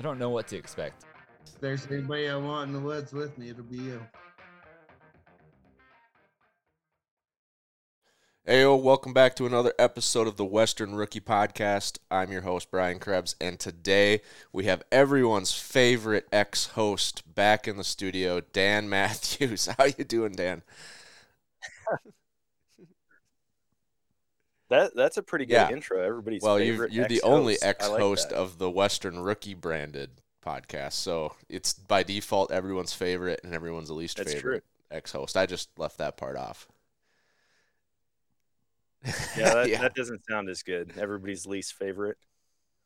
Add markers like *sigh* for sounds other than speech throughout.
I don't know what to expect. If there's anybody I want in the woods with me, it'll be you. Heyo, welcome back to another episode of the Western Rookie Podcast. I'm your host, Brian Krebs, and today we have everyone's favorite ex-host back in the studio, Dan *laughs* Mathews. How you doing, Dan? That that's a pretty good Yeah. intro. Everybody's well, you're, you're the only ex-host. Like of the Western Rookie branded podcast, so it's by default everyone's favorite and everyone's the least That's true. favorite ex-host. I just left that part off. Yeah, that, *laughs* yeah. that doesn't sound as good. Everybody's least favorite.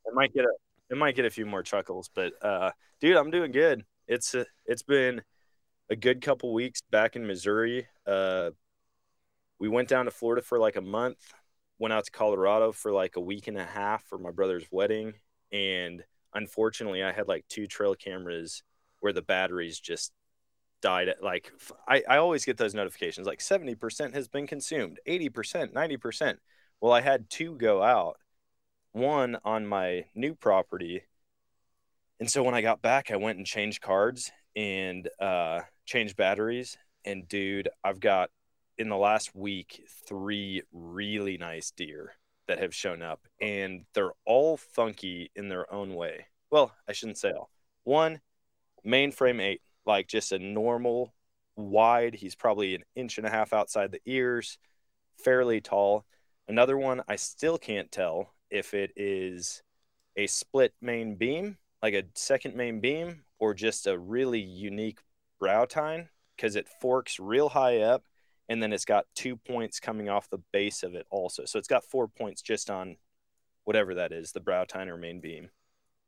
It might get a it might get a few more chuckles, but uh, dude, I'm doing good. It's a, it's been a good couple weeks back in Missouri. Uh, we went down to Florida for like a month. Went out to Colorado for like a week and a half for my brother's wedding, and unfortunately, I had like two trail cameras where the batteries just died at like I always get those notifications like 70% has been consumed 80% 90% well i had two go out one on my new property and so when i got back i went and changed cards and uh changed batteries and dude i've got in the last week three really nice deer that have shown up and they're all funky in their own way well i shouldn't say all one mainframe eight like just a normal wide. He's probably an inch and a half outside the ears, fairly tall. Another one, I still can't tell if it is a split main beam, like a second main beam, or just a really unique brow tine because it forks real high up and then it's got two points coming off the base of it also. So it's got four points just on whatever that is, the brow tine or main beam.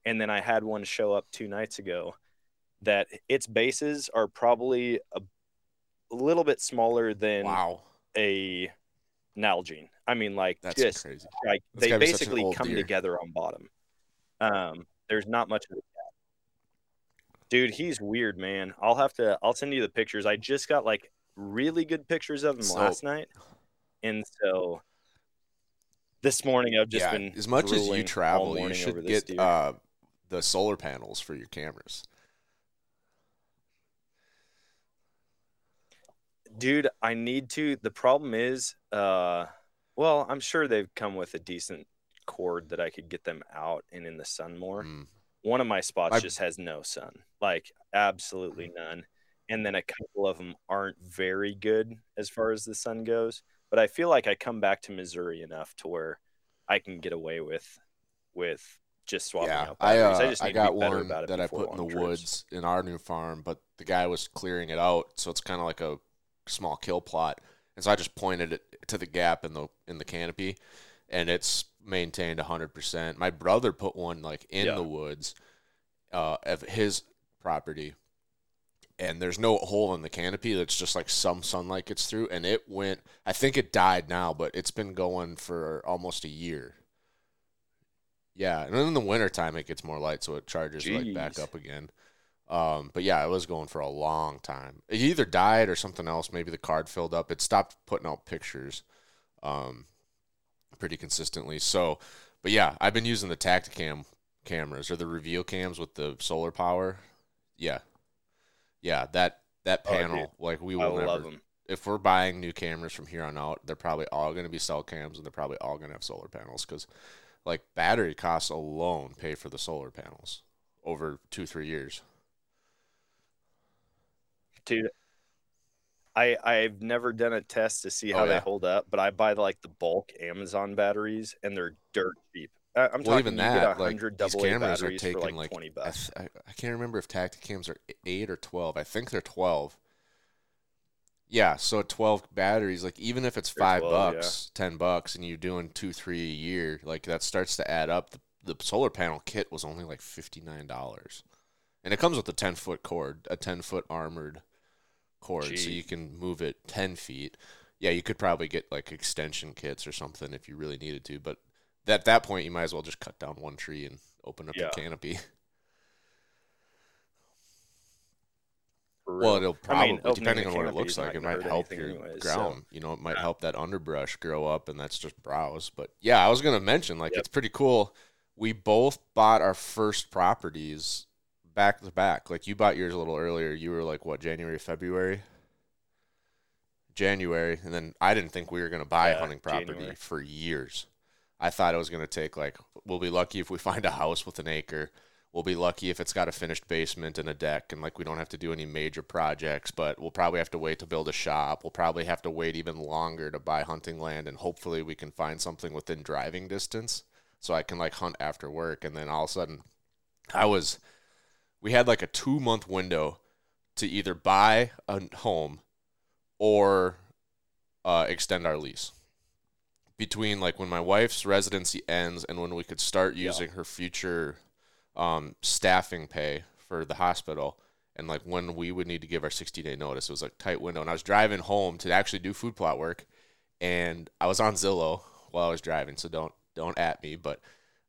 And then I had one show up two nights ago that its bases are probably a, a little bit smaller than wow, a Nalgene. I mean, like that's just crazy. like That's they gotta be such an basically come deer. together on bottom. Um, there's not much of a gap. Dude, he's weird, man. I'll have to. I'll send you the pictures. I just got like really good pictures of him So- last night, and so this morning I've just yeah, been as much as you travel, you should get uh, the solar panels for your cameras. dude i need to the problem is uh well i'm sure they've come with a decent cord that i could get them out and in the sun more Mm. one of my spots I- just has no sun like absolutely none and then a couple of them aren't very good as far as the sun goes but i feel like i come back to missouri enough to where i can get away with with just swapping yeah, out I, batteries. uh, just I got to be one about it that I put in the trips. woods in our new farm, but the guy was clearing it out, so it's kind of like a small kill plot, and so I just pointed it to the gap in the in the canopy, and it's maintained hundred percent. My brother put one like in Yeah. the woods, uh, of his property, and there's no hole in the canopy. That's just like some sunlight gets through, and it went. I think it died now, but it's been going for almost a year. Yeah, and then in the wintertime it gets more light, so it charges like back up again. Um, but yeah, it was going for a long time. It either died or something else. Maybe the card filled up. It stopped putting out pictures, um, pretty consistently. So, but yeah, I've been using the Tactacam cameras or the reveal cams with the solar power. Yeah, yeah, that that Oh, panel, like we i will never. them If we're buying new cameras from here on out, they're probably all going to be cell cams, and they're probably all going to have solar panels because, like, battery costs alone pay for the solar panels over two three years. dude. I I've never done a test to see Oh, how they hold up, but I buy like the bulk Amazon batteries, and they're dirt cheap. I'm Well, talking even you that, like, these cameras are taking, like, like, twenty bucks. I, I can't remember if Tactacams are eight or twelve. I think they're twelve. Yeah, so twelve batteries, like even if it's They're five 12, yeah. bucks, ten bucks, and you're doing two, three a year, like that starts to add up. The, the solar panel kit was only like fifty nine dollars, and it comes with a ten foot cord, a ten foot armored cord, so you can move it ten feet. Yeah, you could probably get like extension kits or something if you really needed to, but at that point, you might as well just cut down one tree and open up Yeah. the canopy. *laughs* Well, it'll I probably, mean, depending on what it looks like, it might help your anyways, so- ground. You know, it might Yeah. help that underbrush grow up, and that's just browse. But yeah, I was gonna mention like Yep. it's pretty cool. We both bought our first properties back to back. Like you bought yours a little earlier. You were like what January, February, January, and then I didn't think we were gonna buy a Yeah, hunting property January. for years. I thought it was gonna take like we'll be lucky if we find a house with an acre. We'll be lucky if it's got a finished basement and a deck and like we don't have to do any major projects, but we'll probably have to wait to build a shop. We'll probably have to wait even longer to buy hunting land and hopefully we can find something within driving distance so I can like hunt after work and then all of a sudden I was we had like a 2 month window to either buy a home or uh, extend our lease between like when my wife's residency ends and when we could start Yeah. using her future um, staffing pay for the hospital. And like when we would need to give our 60 day notice it was like tight window. And i was driving home to actually do food plot work. And i was on zillow while i was driving so don't don't at me. But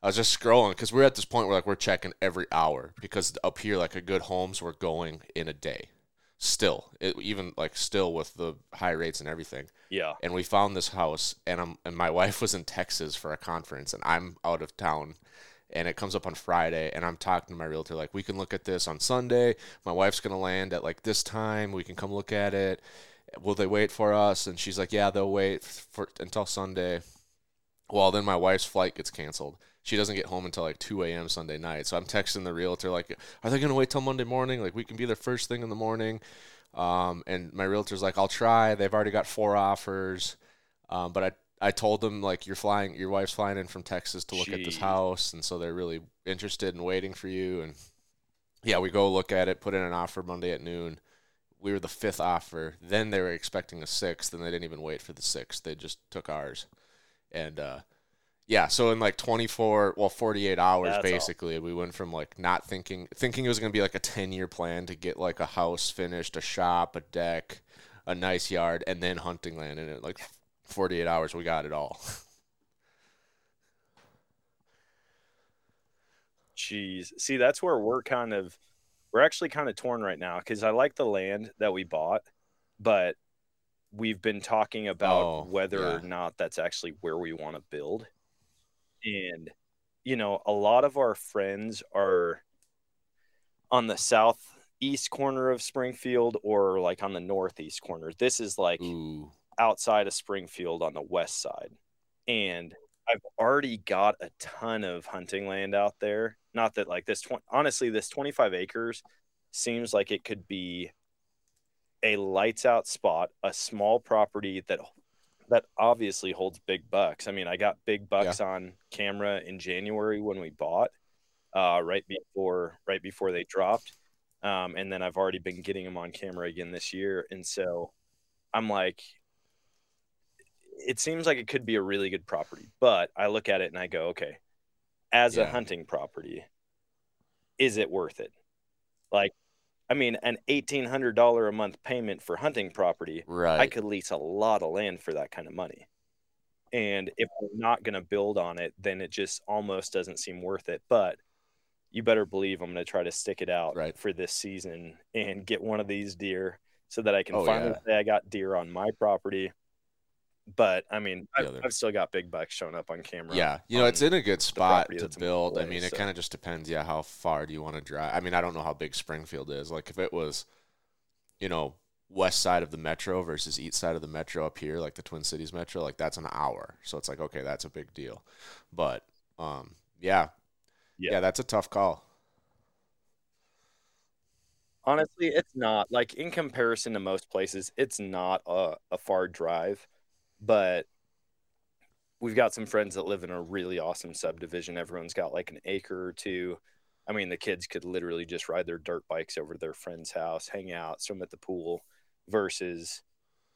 i was just scrolling because we're at this point where like we're checking every hour because up here like a good homes were going in a day still it, even like still with the high rates and everything. Yeah. and we found this house and I'm and my *laughs* wife was in Texas for a conference and I'm out of town. And it comes up on Friday and I'm talking to my realtor like we can look at this on Sunday. My wife's going to land at like this time. We can come look at it. Will they wait for us? And she's like yeah they'll wait for until Sunday. Well then my wife's flight gets canceled she doesn't get home until like 2 a.m. Sunday night so I'm texting the realtor like are they going to wait till Monday morning like we can be there first thing in the morning um, and my realtor's like, I'll try. They've already got four offers. Um, but I, I told them like you're flying, your wife's flying in from Texas to look at this house, and so they're really interested in waiting for you. And yeah, we go look at it, put in an offer Monday at noon. We were the fifth offer. Then they were expecting a sixth, and they didn't even wait for the sixth. They just took ours. And uh, yeah, so in like 24, well, 48 hours That's all. basically, we went from like not thinking, thinking it was going to be like a 10 year plan to get like a house finished, a shop, a deck, a nice yard, and then hunting land. And in like 48 hours, we got it all. Jeez. See, that's where we're kind of we're actually kind of torn right now because I like the land that we bought, but we've been talking about Oh, whether or not that's actually where we want to build. And you know, a lot of our friends are on the southeast corner of Springfield or like on the northeast corner. This is like Ooh. outside of Springfield on the west side. And I've already got a ton of hunting land out there. Not that like this 20, honestly this 25 acres seems like it could be a lights out spot, a small property that that obviously holds big bucks. I mean, I got big bucks on camera in January when we bought uh right before right before they dropped. Um and then I've already been getting them on camera again this year and so I'm like it seems like it could be a really good property, but I look at it and I go, okay, as a hunting property, is it worth it? Like, I mean, an eighteen hundred dollar a month payment for hunting property, Right. I could lease a lot of land for that kind of money. And if we're not going to build on it, then it just almost doesn't seem worth it. But you better believe I'm going to try to stick it out Right. for this season and get one of these deer so that I can Oh, finally yeah. say I got deer on my property. But I mean, I've, I've still got big bucks showing up on camera. Yeah, you know, it's in a good spot to build. I mean, it so- kind of just depends. Yeah, how far do you want to drive? I mean, I don't know how big Springfield is. Like, if it was, you know, west side of the metro versus east side of the metro up here, like the Twin Cities metro, like that's an hour. So it's like, okay, that's a big deal. But, um, yeah, Yeah. yeah, that's a tough call. Honestly, it's not like in comparison to most places, it's not a, a far drive, but we've got some friends that live in a really awesome subdivision. Everyone's got like an acre or two. I mean, the kids could literally just ride their dirt bikes over to their friend's house, hang out, swim at the pool, versus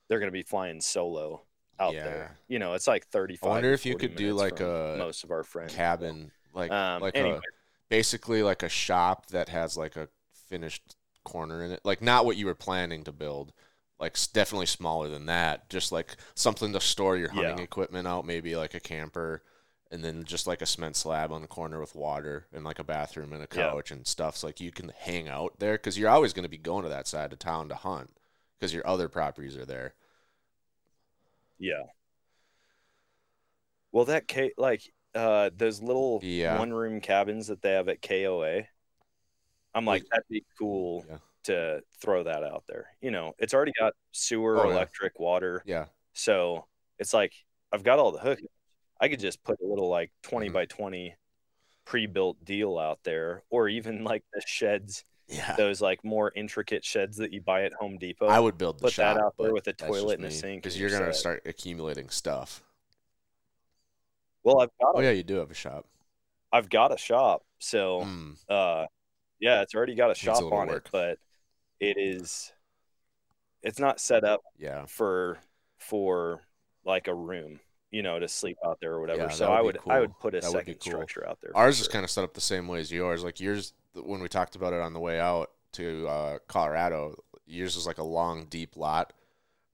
they're going to be flying solo out Yeah. there. You know, it's like 35. I wonder if you could do like a most of our friends. cabin, like Um, like anyway. a basically like a shop that has like a finished corner in it, like not what you were planning to build. Like definitely smaller than that. Just like something to store your hunting Yeah. equipment out, maybe like a camper, and then just like a cement slab on the corner with water and like a bathroom and a Yeah. couch and stuff. So like you can hang out there because you're always going to be going to that side of town to hunt because your other properties are there. Yeah. Well, that K like uh those little Yeah. one room cabins that they have at KOA. I'm like, Like- that'd be cool Yeah. To throw that out there. You know, it's already got sewer, Oh, yeah. electric, water. Yeah. So it's like I've got all the hookups. I could just put a little like 20 Mhm. by 20 pre-built deal out there, or even like the sheds, Yeah. those like more intricate sheds that you buy at Home Depot. I would build the put that out there with a toilet and a sink because you're gonna set. start accumulating stuff. Well, I've got Oh a, yeah, you do have a shop. I've got a shop, so Mm, uh yeah it's already got a Needs a shop on work. it but it is it's not set up yeah, for for like a room you know to sleep out there or whatever Yeah, so would i would i would put a That second cool. structure out there ours is kind of set up the same way as yours. Like yours, when we talked about it on the way out to uh, Colorado, yours is like a long, deep lot,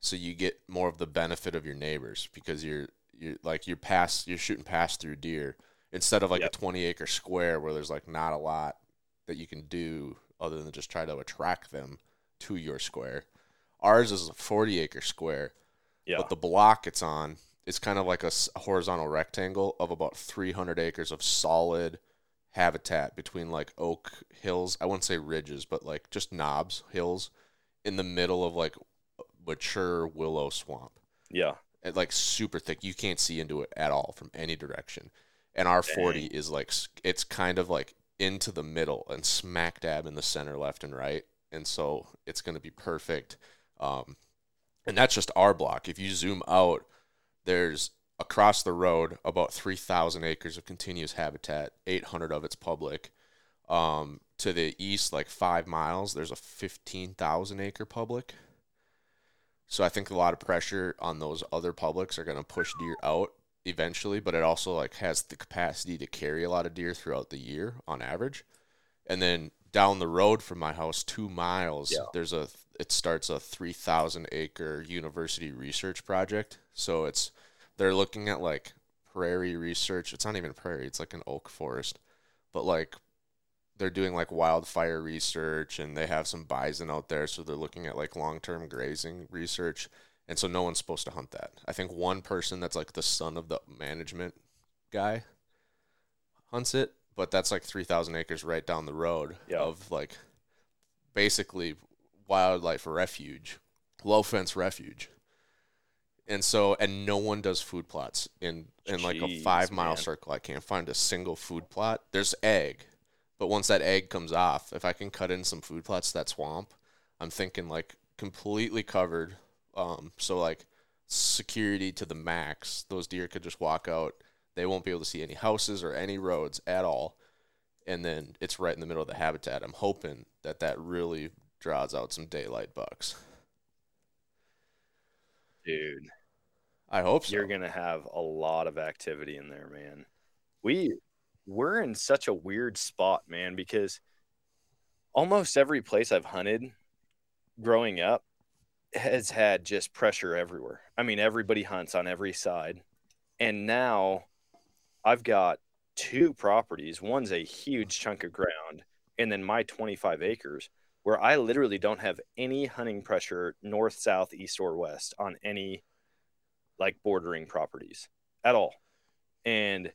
so you get more of the benefit of your neighbors because you're you're like you're past you're shooting past through deer instead of like Yep. a 20 acre square where there's like not a lot that you can do other than just try to attract them to your square. Ours is a 40 acre square, yeah but the block it's on is kind of like a horizontal rectangle of about 300 acres of solid habitat between like oak hills. I wouldn't say ridges, but like just knobs, hills in the middle of like mature willow swamp. yeah It, like super thick. You can't see into it at all from any direction. And our 40 is like it's kind of like into the middle and smack dab in the center left and right. And so it's going to be perfect. Um, and that's just our block. If you zoom out, there's across the road about 3,000 acres of continuous habitat, 800 of it's public. Um, to the east, like five miles, there's a 15,000 acre public. So I think a lot of pressure on those other publics are going to push deer out eventually, but it also like has the capacity to carry a lot of deer throughout the year on average. And then down the road from my house, two miles, Yeah. there's a it starts a 3,000 acre university research project. So it's they're looking at like prairie research. It's not even prairie; it's like an oak forest, but like they're doing like wildfire research and they have some bison out there so they're looking at like long-term grazing research and so no one's supposed to hunt that i think one person that's like the son of the management guy hunts it but that's like 3000 acres right down the road Yeah. of like basically wildlife refuge low fence refuge and so and no one does food plots in in like a Jeez, five mile man. circle i can't find a single food plot there's egg but once that egg comes off, if I can cut in some food plots that swamp, I'm thinking like completely covered. Um, so like security to the max. Those deer could just walk out. They won't be able to see any houses or any roads at all. And then it's right in the middle of the habitat. I'm hoping that that really draws out some daylight bucks. dude I hope so. you're gonna have a lot of activity in there man we we're in such a weird spot man because almost every place i've hunted growing up has had just pressure everywhere. I mean everybody hunts on every side. And now i've got two properties. One's a huge chunk of ground and then my 25 acres where i literally don't have any hunting pressure north south east or west on any like bordering properties at all. And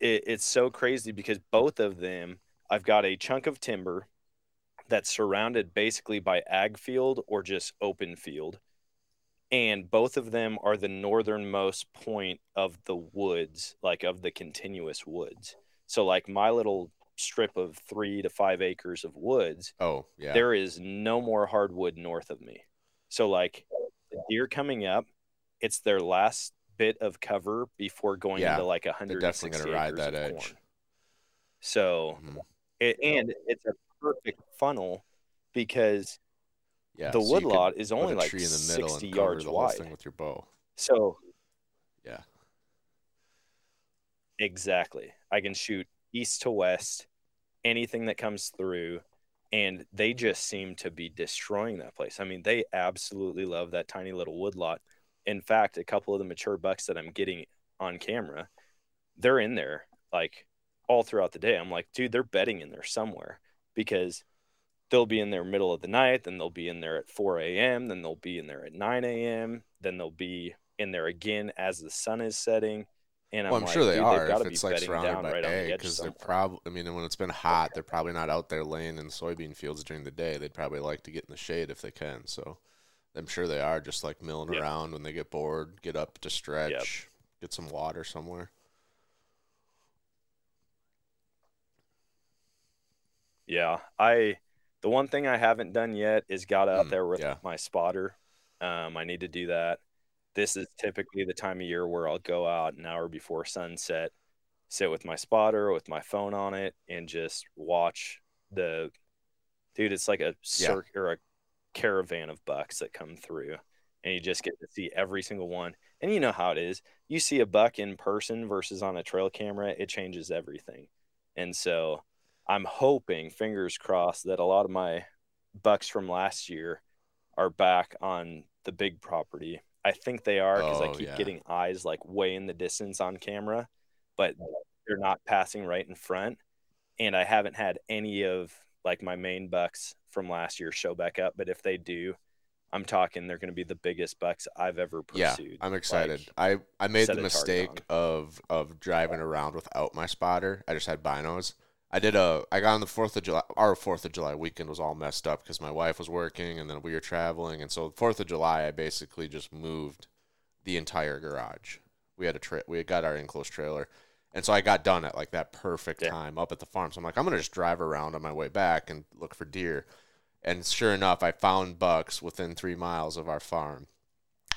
it, it's so crazy because both of them, I've got a chunk of timber that's surrounded basically by ag field or just open field. And both of them are the northernmost point of the woods, like of the continuous woods. So, like my little strip of three to five acres of woods. Oh yeah. There is no more hardwood north of me. So like the deer coming up, it's their last bit of cover before going Yeah, into like a hundred. They're definitely gonna ride that edge. Corn. So Mhm. it, and it's a perfect funnel because Yeah. the so you wood could lot is only like tree in the middle 60 and yards the whole wide. thing with your bow. So Yeah. Exactly. I can shoot east to west, anything that comes through, and they just seem to be destroying that place. I mean, they absolutely love that tiny little woodlot. In fact, a couple of the mature bucks that I'm getting on camera, they're in there like all throughout the day. I'm like, dude, they're bedding in there somewhere because they'll be in there middle of the night, then they'll be in there at 4 a.m., then they'll be in there at 9 a.m., then they'll be in there again as the sun is setting. And I'm, Well, I'm like, sure they are if it's like surrounded by right the edge because they're probably. I mean, when it's been hot, they're probably not out there laying in soybean fields during the day. They'd probably like to get in the shade if they can. So, I'm sure they are just like milling Yep. around when they get bored, get up to stretch, get some water somewhere. Yeah, I the one thing I haven't done yet is got out Mm, there with yeah. my spotter. Um, I need to do that. This is typically the time of year where I'll go out an hour before sunset, sit with my spotter with my phone on it, and just watch the dude. It's like a circ or a caravan of bucks that come through, and you just get to see every single one. And you know how it is. You see a buck in person versus on a trail camera, it changes everything. And so I'm hoping, fingers crossed, that a lot of my bucks from last year are back on the big property. I think they are because I Oh, keep yeah. getting eyes like way in the distance on camera, but they're not passing right in front. And I haven't had any of like my main bucks from last year show back up. But if they do, I'm talking they're going to be the biggest bucks I've ever pursued. Yeah. I'm excited. Like, I I made the mistake of of driving around without my spotter. I just had binos. I did a I got on the 4th of July our 4th of July weekend was all messed up cuz my wife was working and then we were traveling and so 4th of July I basically just moved the entire garage. We had a tra- we had got our enclosed trailer. And so I got done at like that perfect Yeah. time up at the farm. So I'm like I'm going to just drive around on my way back and look for deer. And sure enough, I found bucks within 3 miles of our farm.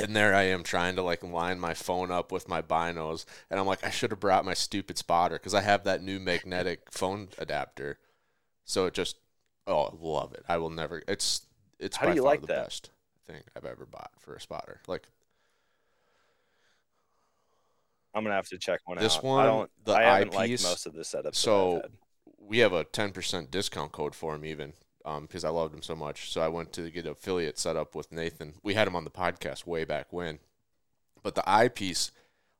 And there I am trying to like line my phone up with my binos, and I'm like, I should have brought my stupid spotter because I have that new magnetic *laughs* phone adapter. So it just, oh, I love it. I will never. It's it's How by far like the that? best thing I've ever bought for a spotter. Like I'm gonna have to check one This out. This one, I don't. the I haven't eyepiece, liked most of the setups. so- that I've had. we have a 10% discount code for him even um, because I loved him so much. So I went to get an affiliate set up with Nathan. We had him on the podcast way back when. But the eyepiece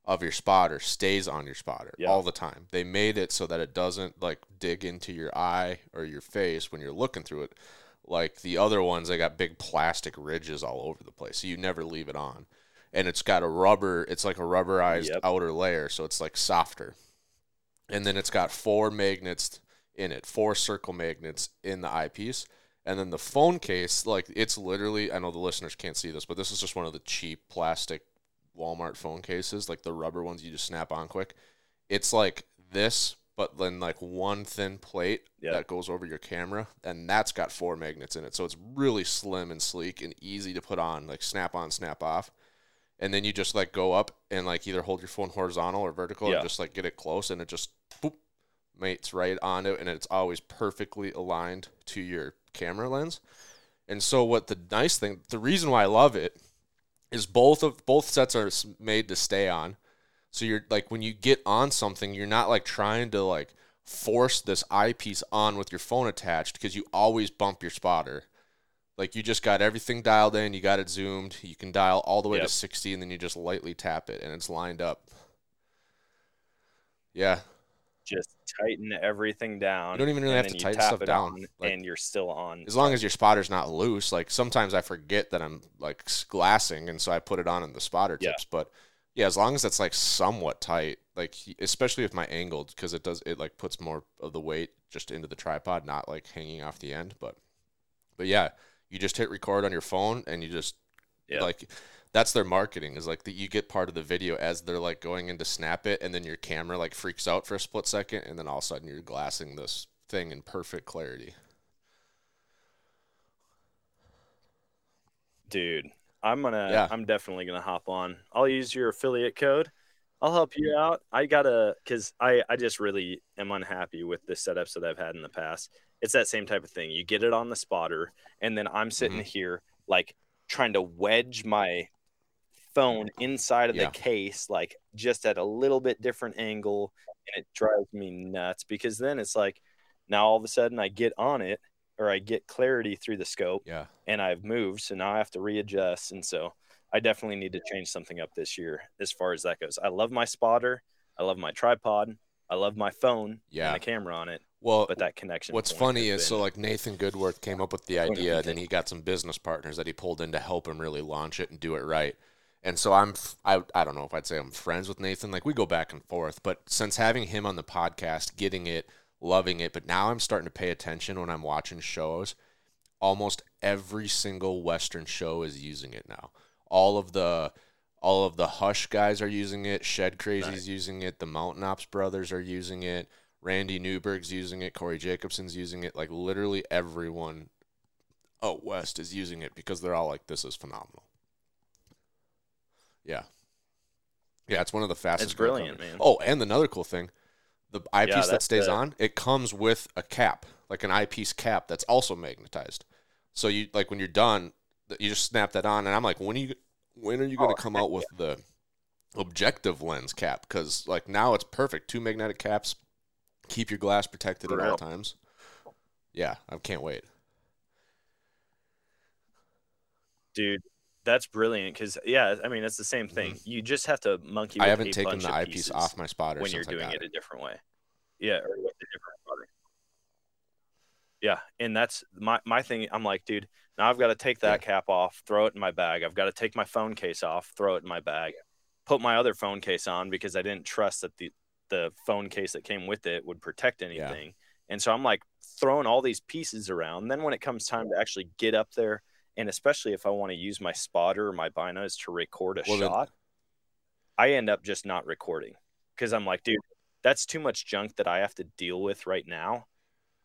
of your spotter stays on your spotter Yeah. all the time. They made it so that it doesn't like dig into your eye or your face when you're looking through it. Like the other ones, they got big plastic ridges all over the place. So you never leave it on. And it's got a rubber, it's like a rubberized Yep. outer layer. So it's like softer. And then it's got four magnets in it, four circle magnets in the eyepiece. And then the phone case, like it's literally, I know the listeners can't see this, but this is just one of the cheap plastic Walmart phone cases, like the rubber ones you just snap on quick. It's like this, but then like one thin plate Yeah. that goes over your camera, and that's got four magnets in it. So it's really slim and sleek and easy to put on, like snap on, snap off. And then you just like go up and like either hold your phone horizontal or vertical Yeah. and just like get it close, and it just boop mates right on it, and it's always perfectly aligned to your camera lens. And so, what the nice thing, the reason why I love it, is both of both sets are made to stay on. So you're like when you get on something, you're not like trying to like force this eyepiece on with your phone attached because you always bump your spotter. Like you just got everything dialed in, you got it zoomed. You can dial all the way Yep. to 60 and then you just lightly tap it and it's lined up. Yeah. Just tighten everything down. You don't even really have to tighten stuff it down, like- and you're still on. As long as your spotter's not loose, like sometimes I forget that I'm like glassing, and so I put it on in the spotter Yeah. tips. But yeah, as long as it's like somewhat tight, like especially with my angled, because it does it like puts more of the weight just into the tripod, not like hanging off the end. But but yeah, you just hit record on your phone, and you just Yeah. like that's their marketing is like that you get part of the video as they're like going in to snap it and then your camera like freaks out for a split second and then all of a sudden you're glassing this thing in perfect clarity. Dude, I'm gonna Yeah. I'm definitely gonna hop on. I'll use your affiliate code. I'll help you out. I gotta cause I, I just really am unhappy with the setups that I've had in the past. It's that same type of thing. You get it on the spotter, and then I'm sitting Mhm. here like trying to wedge my phone inside of Yeah. the case, like just at a little bit different angle, and it drives me nuts because then it's like now all of a sudden I get on it or I get clarity through the scope Yeah. and I've moved, so now I have to readjust. And so I definitely need to change something up this year as far as that goes. I love my spotter, I love my tripod, I love my phone Yeah. and the camera on it, Well, but that connection. What's funny has is so like Nathan Goodworth came up with the idea, and then he got some business partners that he pulled in to help him really launch it and do it right. And so I'm I, I don't know if I'd say I'm friends with Nathan. Like we go back and forth, but since having him on the podcast, getting it, loving it, but now I'm starting to pay attention when I'm watching shows. Almost every single Western show is using it now. All of the all of the Hush guys are using it. Shed Crazy's using it. The Mountain Ops brothers are using it. Randy Newberg's using it. Corey Jacobsen's using it. Like literally everyone out west is using it because they're all like, "This is phenomenal." Yeah, yeah, it's one of the fastest. It's brilliant, companies. man. Oh, and another cool thing, the eyepiece that stays on, it comes with a cap, like an eyepiece cap that's also magnetized. So you like when you're done, you just snap that on, and I'm like, when are you, when are you going Oh, to come *laughs* out with the objective lens cap? Because like now it's perfect, two magnetic caps, keep your glass protected at all times. Yeah, I can't wait. dude. That's brilliant because yeah, I mean it's the same thing. You just have to monkey. With Mm-hmm. I haven't taken the eyepiece off my spotter when you're doing it a different way. Yeah, or with a different spotter. Yeah, and that's my my thing. I'm like, dude, now I've got to take that cap off, throw it in my bag. I've got to take my phone case off, throw it in my bag, put my other phone case on because I didn't trust that the the phone case that came with it would protect anything. Yeah. And so I'm like throwing all these pieces around. Then when it comes time to actually get up there, and especially if I want to use my spotter or my binos to record a Well, then- shot, I end up just not recording because I'm like, dude, that's too much junk that I have to deal with right now.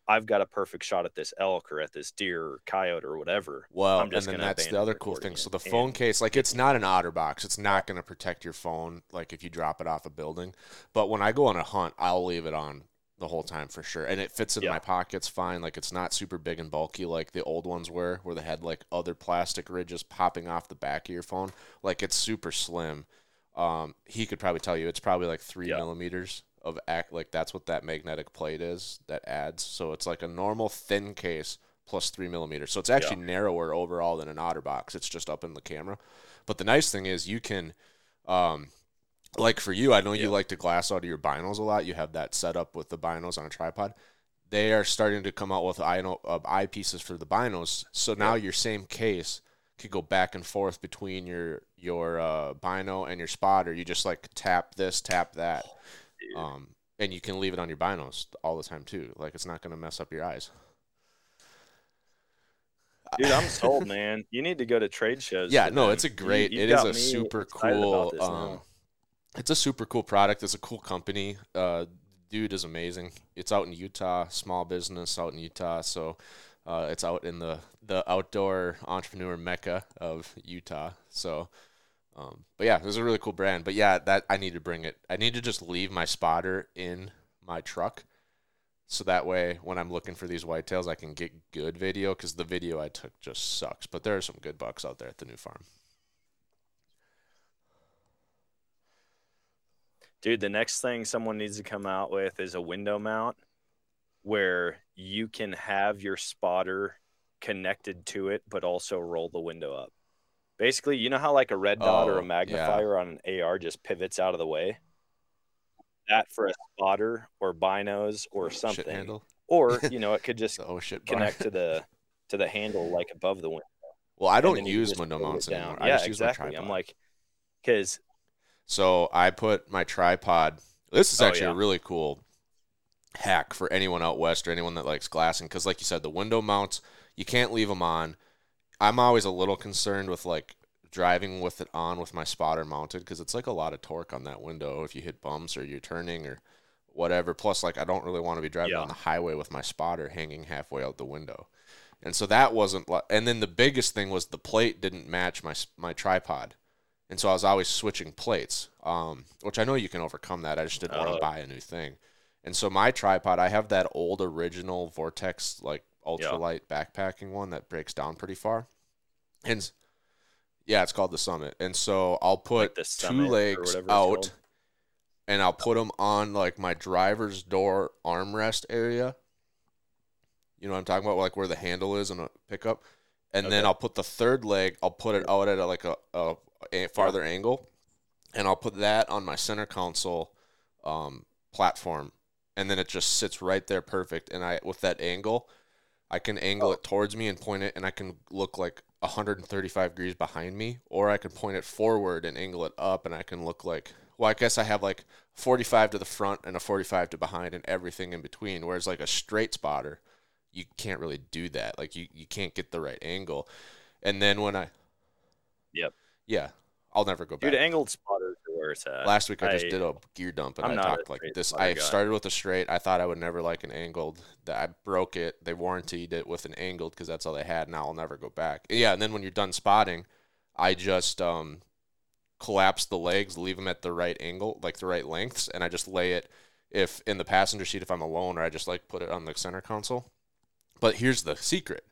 I've got a perfect shot at this elk or at this deer or coyote or whatever. Well, I'm and then that's the other cool thing. So the And- phone case, like it's not an OtterBox. It's not going to protect your phone, like if you drop it off a building. But when I go on a hunt, I'll leave it on the whole time for sure, and it fits in Yeah. my pockets fine. Like it's not super big and bulky like the old ones were, where they had like other plastic ridges popping off the back of your phone. Like it's super slim. Um, he could probably tell you it's probably like three Yeah. millimeters of act. Like that's what that magnetic plate is that adds. So it's like a normal thin case plus three millimeters. So it's actually narrower overall than an OtterBox. It's just up in the camera. But the nice thing is you can, um, like for you, I know you like to glass out of your binos a lot. You have that set up with the binos on a tripod. They are starting to come out with eye, uh, eyepieces for the binos. So now your same case could go back and forth between your your uh, bino and your spotter. You just like tap this, tap that, *sighs* um, and you can leave it on your binos all the time too. Like it's not going to mess up your eyes. Dude, I'm *laughs* sold, man. You need to go to trade shows. Yeah, no, them. it's a great. you've it is a super cool. this Um. It's a super cool product. It's a cool company. Uh, dude is amazing. It's out in Utah, small business out in Utah. So uh, it's out in the the outdoor entrepreneur mecca of Utah. So, um, but yeah, it's a really cool brand. But yeah, that I need to bring it. I need to just leave my spotter in my truck. So that way, when I'm looking for these whitetails, I can get good video because the video I took just sucks. But there are some good bucks out there at the new farm. Dude, the next thing someone needs to come out with is a window mount where you can have your spotter connected to it, but also roll the window up. Basically, you know how like a red dot or Oh, a yeah. magnifier on an AR just pivots out of the way? That for a spotter or binos or *laughs* something. Or, *laughs* you know, it could just oh shit connect to the to the handle like above the window. Well, I don't use window mounts anymore. I Yeah, just use my exactly. I'm like, because So I put my tripod. This is Oh, actually a really cool hack for anyone out west or anyone that likes glassing because, like you said, the window mounts you can't leave them on. I'm always a little concerned with like driving with it on with my spotter mounted because it's like a lot of torque on that window if you hit bumps or you're turning or whatever. Plus, like I don't really want to be driving Yeah. on the highway with my spotter hanging halfway out the window. And so that wasn't. And then the biggest thing was the plate didn't match my my tripod, and so I was always switching plates. Um, which I know you can overcome that. I just didn't want Oh. to buy a new thing. And so my tripod, I have that old original Vortex like ultralight backpacking one that breaks down pretty far. And yeah, it's called the Summit. And so I'll put the two legs out and I'll put them on like my driver's door armrest area. You know what I'm talking about, like where the handle is in a pickup. And then I'll put the third leg. I'll put it out at a, like a, a farther angle, and I'll put that on my center console um, platform, and then it just sits right there, perfect. And I with that angle, I can angle it towards me and point it, and I can look like 135 degrees behind me, or I can point it forward and angle it up, and I can look like well, I guess I have like 45 to the front and a 45 to behind, and everything in between. Whereas like a straight spotter, you can't really do that. Like you, you can't get the right angle. And then when I, Yep. yeah, I'll never go back. Dude, angled spotters are where it's at. Last week I just did a gear dump and I'm I talked like this. I guy. started with a straight. I thought I would never like an angled. That I broke it. They warranted it with an angled because that's all they had. Now I'll never go back. Yeah, and then when you're done spotting, I just um collapse the legs, leave them at the right angle, like the right lengths, and I just lay it if in the passenger seat if I'm alone, or I just like put it on the center console. But here's the secret.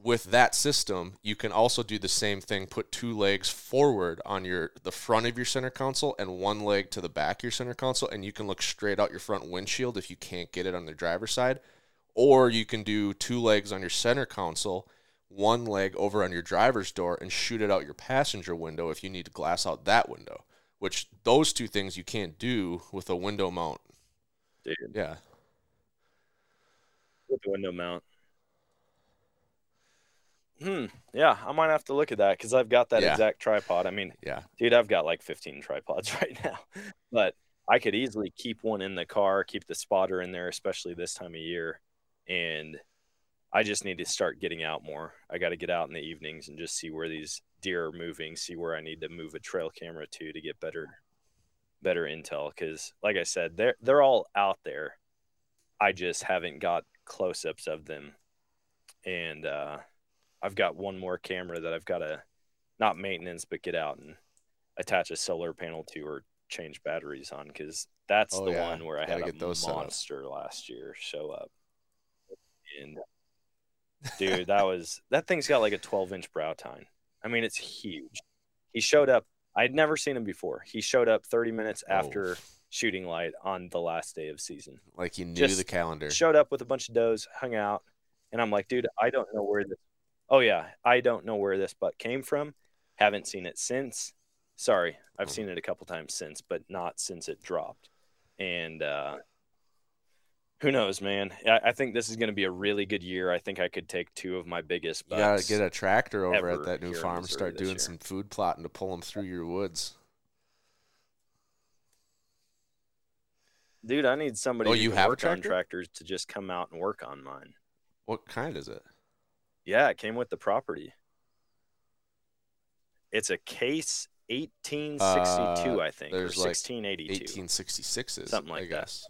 With that system, you can also do the same thing, put two legs forward on your the front of your center console and one leg to the back of your center console and you can look straight out your front windshield if you can't get it on the driver's side. Or you can do two legs on your center console, one leg over on your driver's door and shoot it out your passenger window if you need to glass out that window. Which those two things you can't do with a window mount. Dude, Yeah. with the window mount. Hmm. Yeah, I might have to look at that because I've got that Yeah. exact tripod. I mean, Yeah. dude, I've got like 15 tripods *laughs* right now, but I could easily keep one in the car, keep the spotter in there, especially this time of year. And I just need to start getting out more. I got to get out in the evenings and just see where these deer are moving, see where I need to move a trail camera to to get better, better intel. Because, like I said, they're they're all out there. I just haven't got close-ups of them, and uh, I've got one more camera that I've got to not maintenance, but get out and attach a solar panel to or change batteries on because that's Oh, the yeah. one where I Gotta had get a those monster last year show up. And dude, that was that thing's got like a 12 inch brow tine. I mean, it's huge. He showed up. I'd never seen him before. He showed up 30 minutes Oh. after shooting light on the last day of season. Like you knew Just the calendar. Showed up with a bunch of does, hung out, and I'm like, dude, I don't know where this. Oh yeah, I don't know where this buck came from. Haven't seen it since. Sorry, I've seen it a couple times since, but not since it dropped. And uh, who knows, man? I, I think this is going to be a really good year. I think I could take two of my biggest You gotta get a tractor over at that new farm. Start doing year. some food plotting to pull them through your woods. Dude, I need somebody Oh, you have a work on tractors to just come out and work on mine. What kind is it? Yeah, it came with the property. It's a case 1862, Uh, I think, or there's like 1682. 1866s, Something like I that. guess.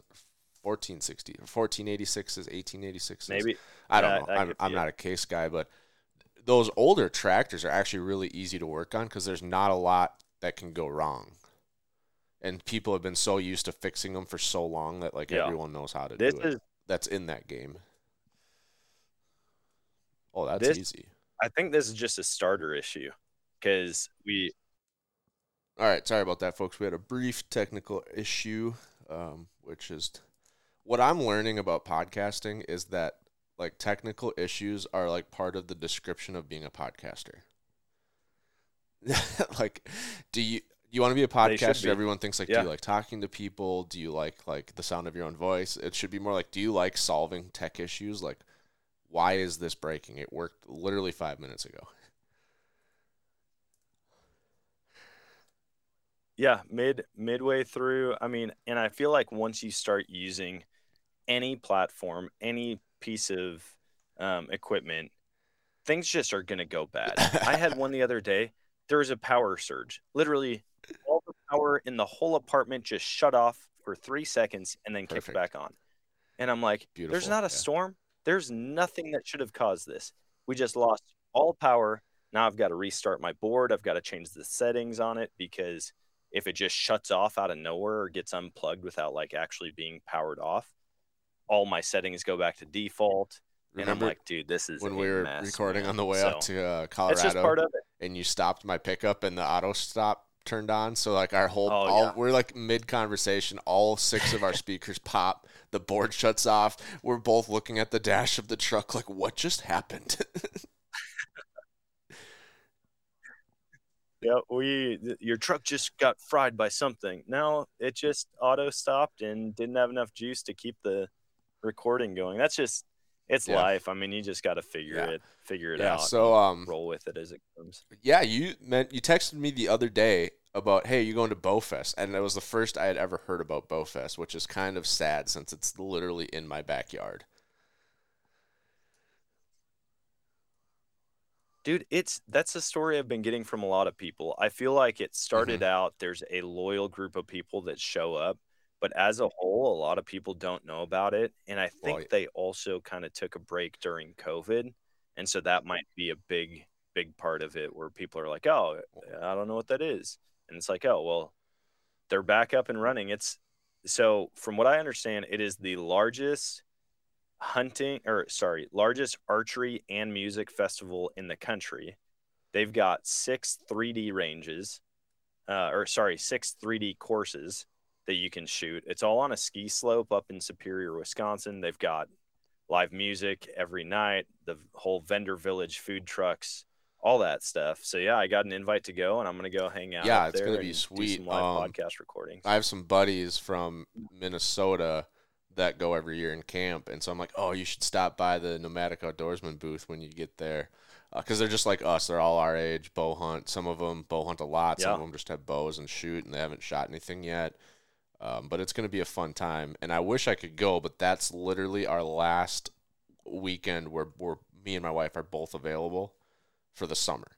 1460, 1486s, 1886s. Maybe I don't that- know. I'm, I'm not a case guy, but those older tractors are actually really easy to work on because there's not a lot that can go wrong. And people have been so used to fixing them for so long that like Yeah. everyone knows how to This do it. is That's in that game. Oh, that's This- easy. I think this is just a starter issue because we All right, sorry about that, folks. We had a brief technical issue, um, which is what I'm learning about podcasting is that like technical issues are like part of the description of being a podcaster. *laughs* like, do you you want to be a podcaster? be. Everyone thinks like, do you like talking to people? Do you like like the sound of your own voice? It should be more like, do you like solving tech issues? Like, why is this breaking? It worked literally five minutes ago. yeah, mid midway through, I mean, and I feel like once you start using any platform, any piece of um, equipment, things just are going to go bad. I had one the other day. There was a power surge. Literally, all the power in the whole apartment just shut off for three seconds and then Perfect. back on. And I'm like, there's not a yeah. storm. There's nothing that should have caused this. We just lost all power. Now I've got to restart my board. I've got to change the settings on it because if it just shuts off out of nowhere or gets unplugged without like actually being powered off, all my settings go back to default. and I'm like, dude, this is when we were mess, recording man." on the way So, up to uh, Colorado, just part of it. and you stopped my pickup, and the auto stop turned on. So like our whole, Oh, all yeah. we're like mid conversation, all six of our *laughs* speakers pop. The board shuts off. We're both looking at the dash of the truck, like, what just happened? *laughs* Yeah, we th- your truck just got fried by something. No, it just auto stopped and didn't have enough juice to keep the recording going. That's just it's Yeah. life. I mean, you just got to figure Yeah. it figure it yeah. out. So um, roll with it as it comes. Yeah, you meant you texted me the other day about hey, you going to Bowfest, and it was the first I had ever heard about Bowfest, which is kind of sad since it's literally in my backyard. Dude, it's that's a story I've been getting from a lot of people. I feel like it started Mm-hmm. out there's a loyal group of people that show up, but as a whole, a lot of people don't know about it. And I think Well, they also kind of took a break during COVID. And so that might be a big, big part of it where people are like, oh, I don't know what that is. And it's like, oh, well, they're back up and running. It's so, from what I understand, it is the largest hunting or sorry, largest archery and music festival in the country. They've got six 3D ranges, uh, or sorry, six 3D courses that you can shoot. It's all on a ski slope up in Superior, Wisconsin. They've got live music every night, the whole vendor village, food trucks, all that stuff. So yeah, I got an invite to go, and I'm gonna go hang out. Yeah, it's gonna be sweet. live Um, podcast recordings. I have some buddies from Minnesota that go every year in camp, and so I'm like, oh, you should stop by the Nomadic Outdoorsman booth when you get there, because they're just like us. They're all our age, bow hunt. Some of them bow hunt a lot. Some Yeah. of them just have bows and shoot, and they haven't shot anything yet. Um, but it's gonna be a fun time, and I wish I could go, but that's literally our last weekend where where me and my wife are both available for the summer.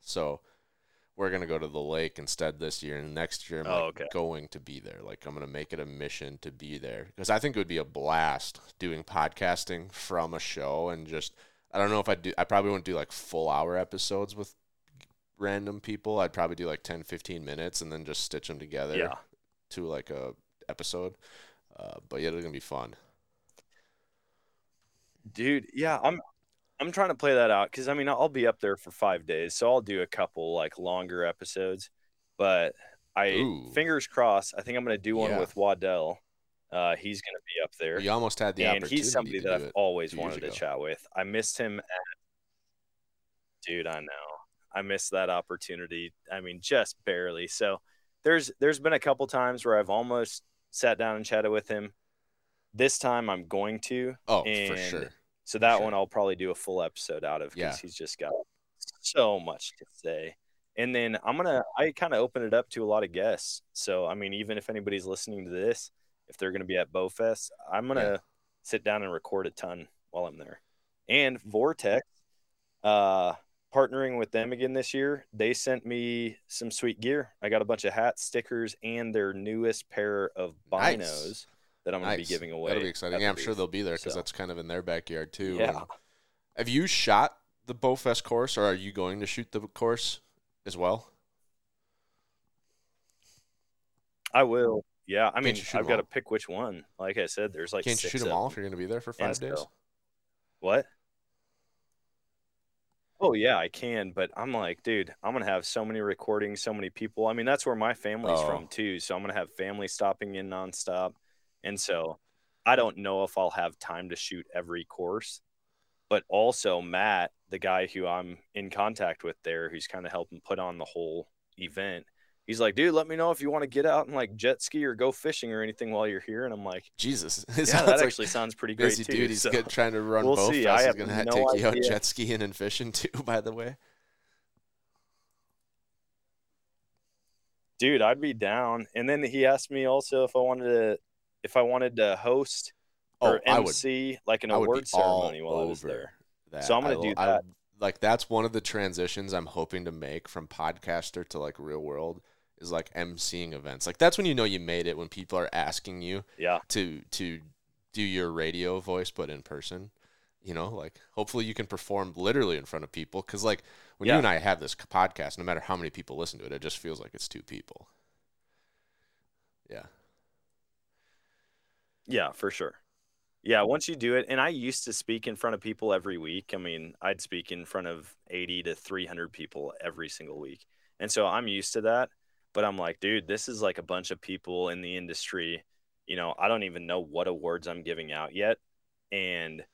So we're gonna go to the lake instead this year, and next year I'm Oh, like, okay. going to be there. Like I'm gonna make it a mission to be there because I think it would be a blast doing podcasting from a show and just I don't know if I do. I probably wouldn't do like full hour episodes with random people. I'd probably do like 10, 15 minutes and then just stitch them together yeah. To like a episode. Uh, but yeah, it's gonna be fun. dude yeah i'm i'm trying to play that out because i mean i'll be up there for five days so i'll do a couple like longer episodes but i Ooh. fingers crossed i think i'm to do one Yeah. with waddell uh, he's to be up there You almost had the and opportunity. he's somebody that i've always wanted to chat with i missed him at dude i know i missed that opportunity i mean just barely so there's there's been a couple times where i've almost sat down and chatted with him this time i'm going to Oh, for sure. so that sure. one I'll probably do a full episode out of because Yeah. he's just got so much to say. And then I'm gonna I kind of open it up to a lot of guests. So I mean, even if anybody's listening to this, if they're gonna be at Bowfest, I'm gonna Yeah. sit down and record a ton while I'm there. And Vortex, uh, partnering with them again this year, they sent me some sweet gear. I got a bunch of hats, stickers, and their newest pair of Nice. binos that I'm gonna be giving away. That'll be exciting. Yeah, I'm sure they'll be there because So- that's kind of in their backyard too. Yeah. And Have you shot the Bowfest course, or are you going to shoot the course as well? I will. Yeah, I mean, I've got to pick which one. Like I said, there's like Can't you shoot them all if you're going to be there for five days? Inspo. What? Oh yeah, I can, but I'm like, dude, I'm gonna have so many recordings, so many people. I mean, that's where my family's Oh. from too. So I'm gonna have family stopping in nonstop, and so I don't know if I'll have time to shoot every course. But also Matt, the guy who I'm in contact with there, who's kind of helping put on the whole event. He's like, dude, let me know if you want to get out and like jet ski or go fishing or anything while you're here. And I'm like, Jesus, it *laughs* yeah, that like actually sounds pretty great too. dude. He's So- good, trying to run we'll Bowfest. see. I He's have going to no take you out idea. jet skiing and fishing *laughs* too. By the way, dude i'd be down and then he asked me also if i wanted to if i wanted to host oh, or would, mc like an award ceremony while i was there that. So I'm gonna I do will- I that. like that's one of the transitions I'm hoping to make from podcaster to like real world is like emceeing events. Like that's when you know you made it when people are asking you Yeah. to to do your radio voice but in person. You know, like hopefully you can perform literally in front of people cuz like when Yeah. you and I have this podcast, no matter how many people listen to it, it just feels like it's two people. Yeah. Yeah, for sure. Yeah, once you do it, and I used to speak in front of people every week. I mean, I'd speak in front of 80 to 300 people every single week. And so I'm used to that. But I'm like, dude, this is like a bunch of people in the industry. You know, I don't even know what awards I'm giving out yet. And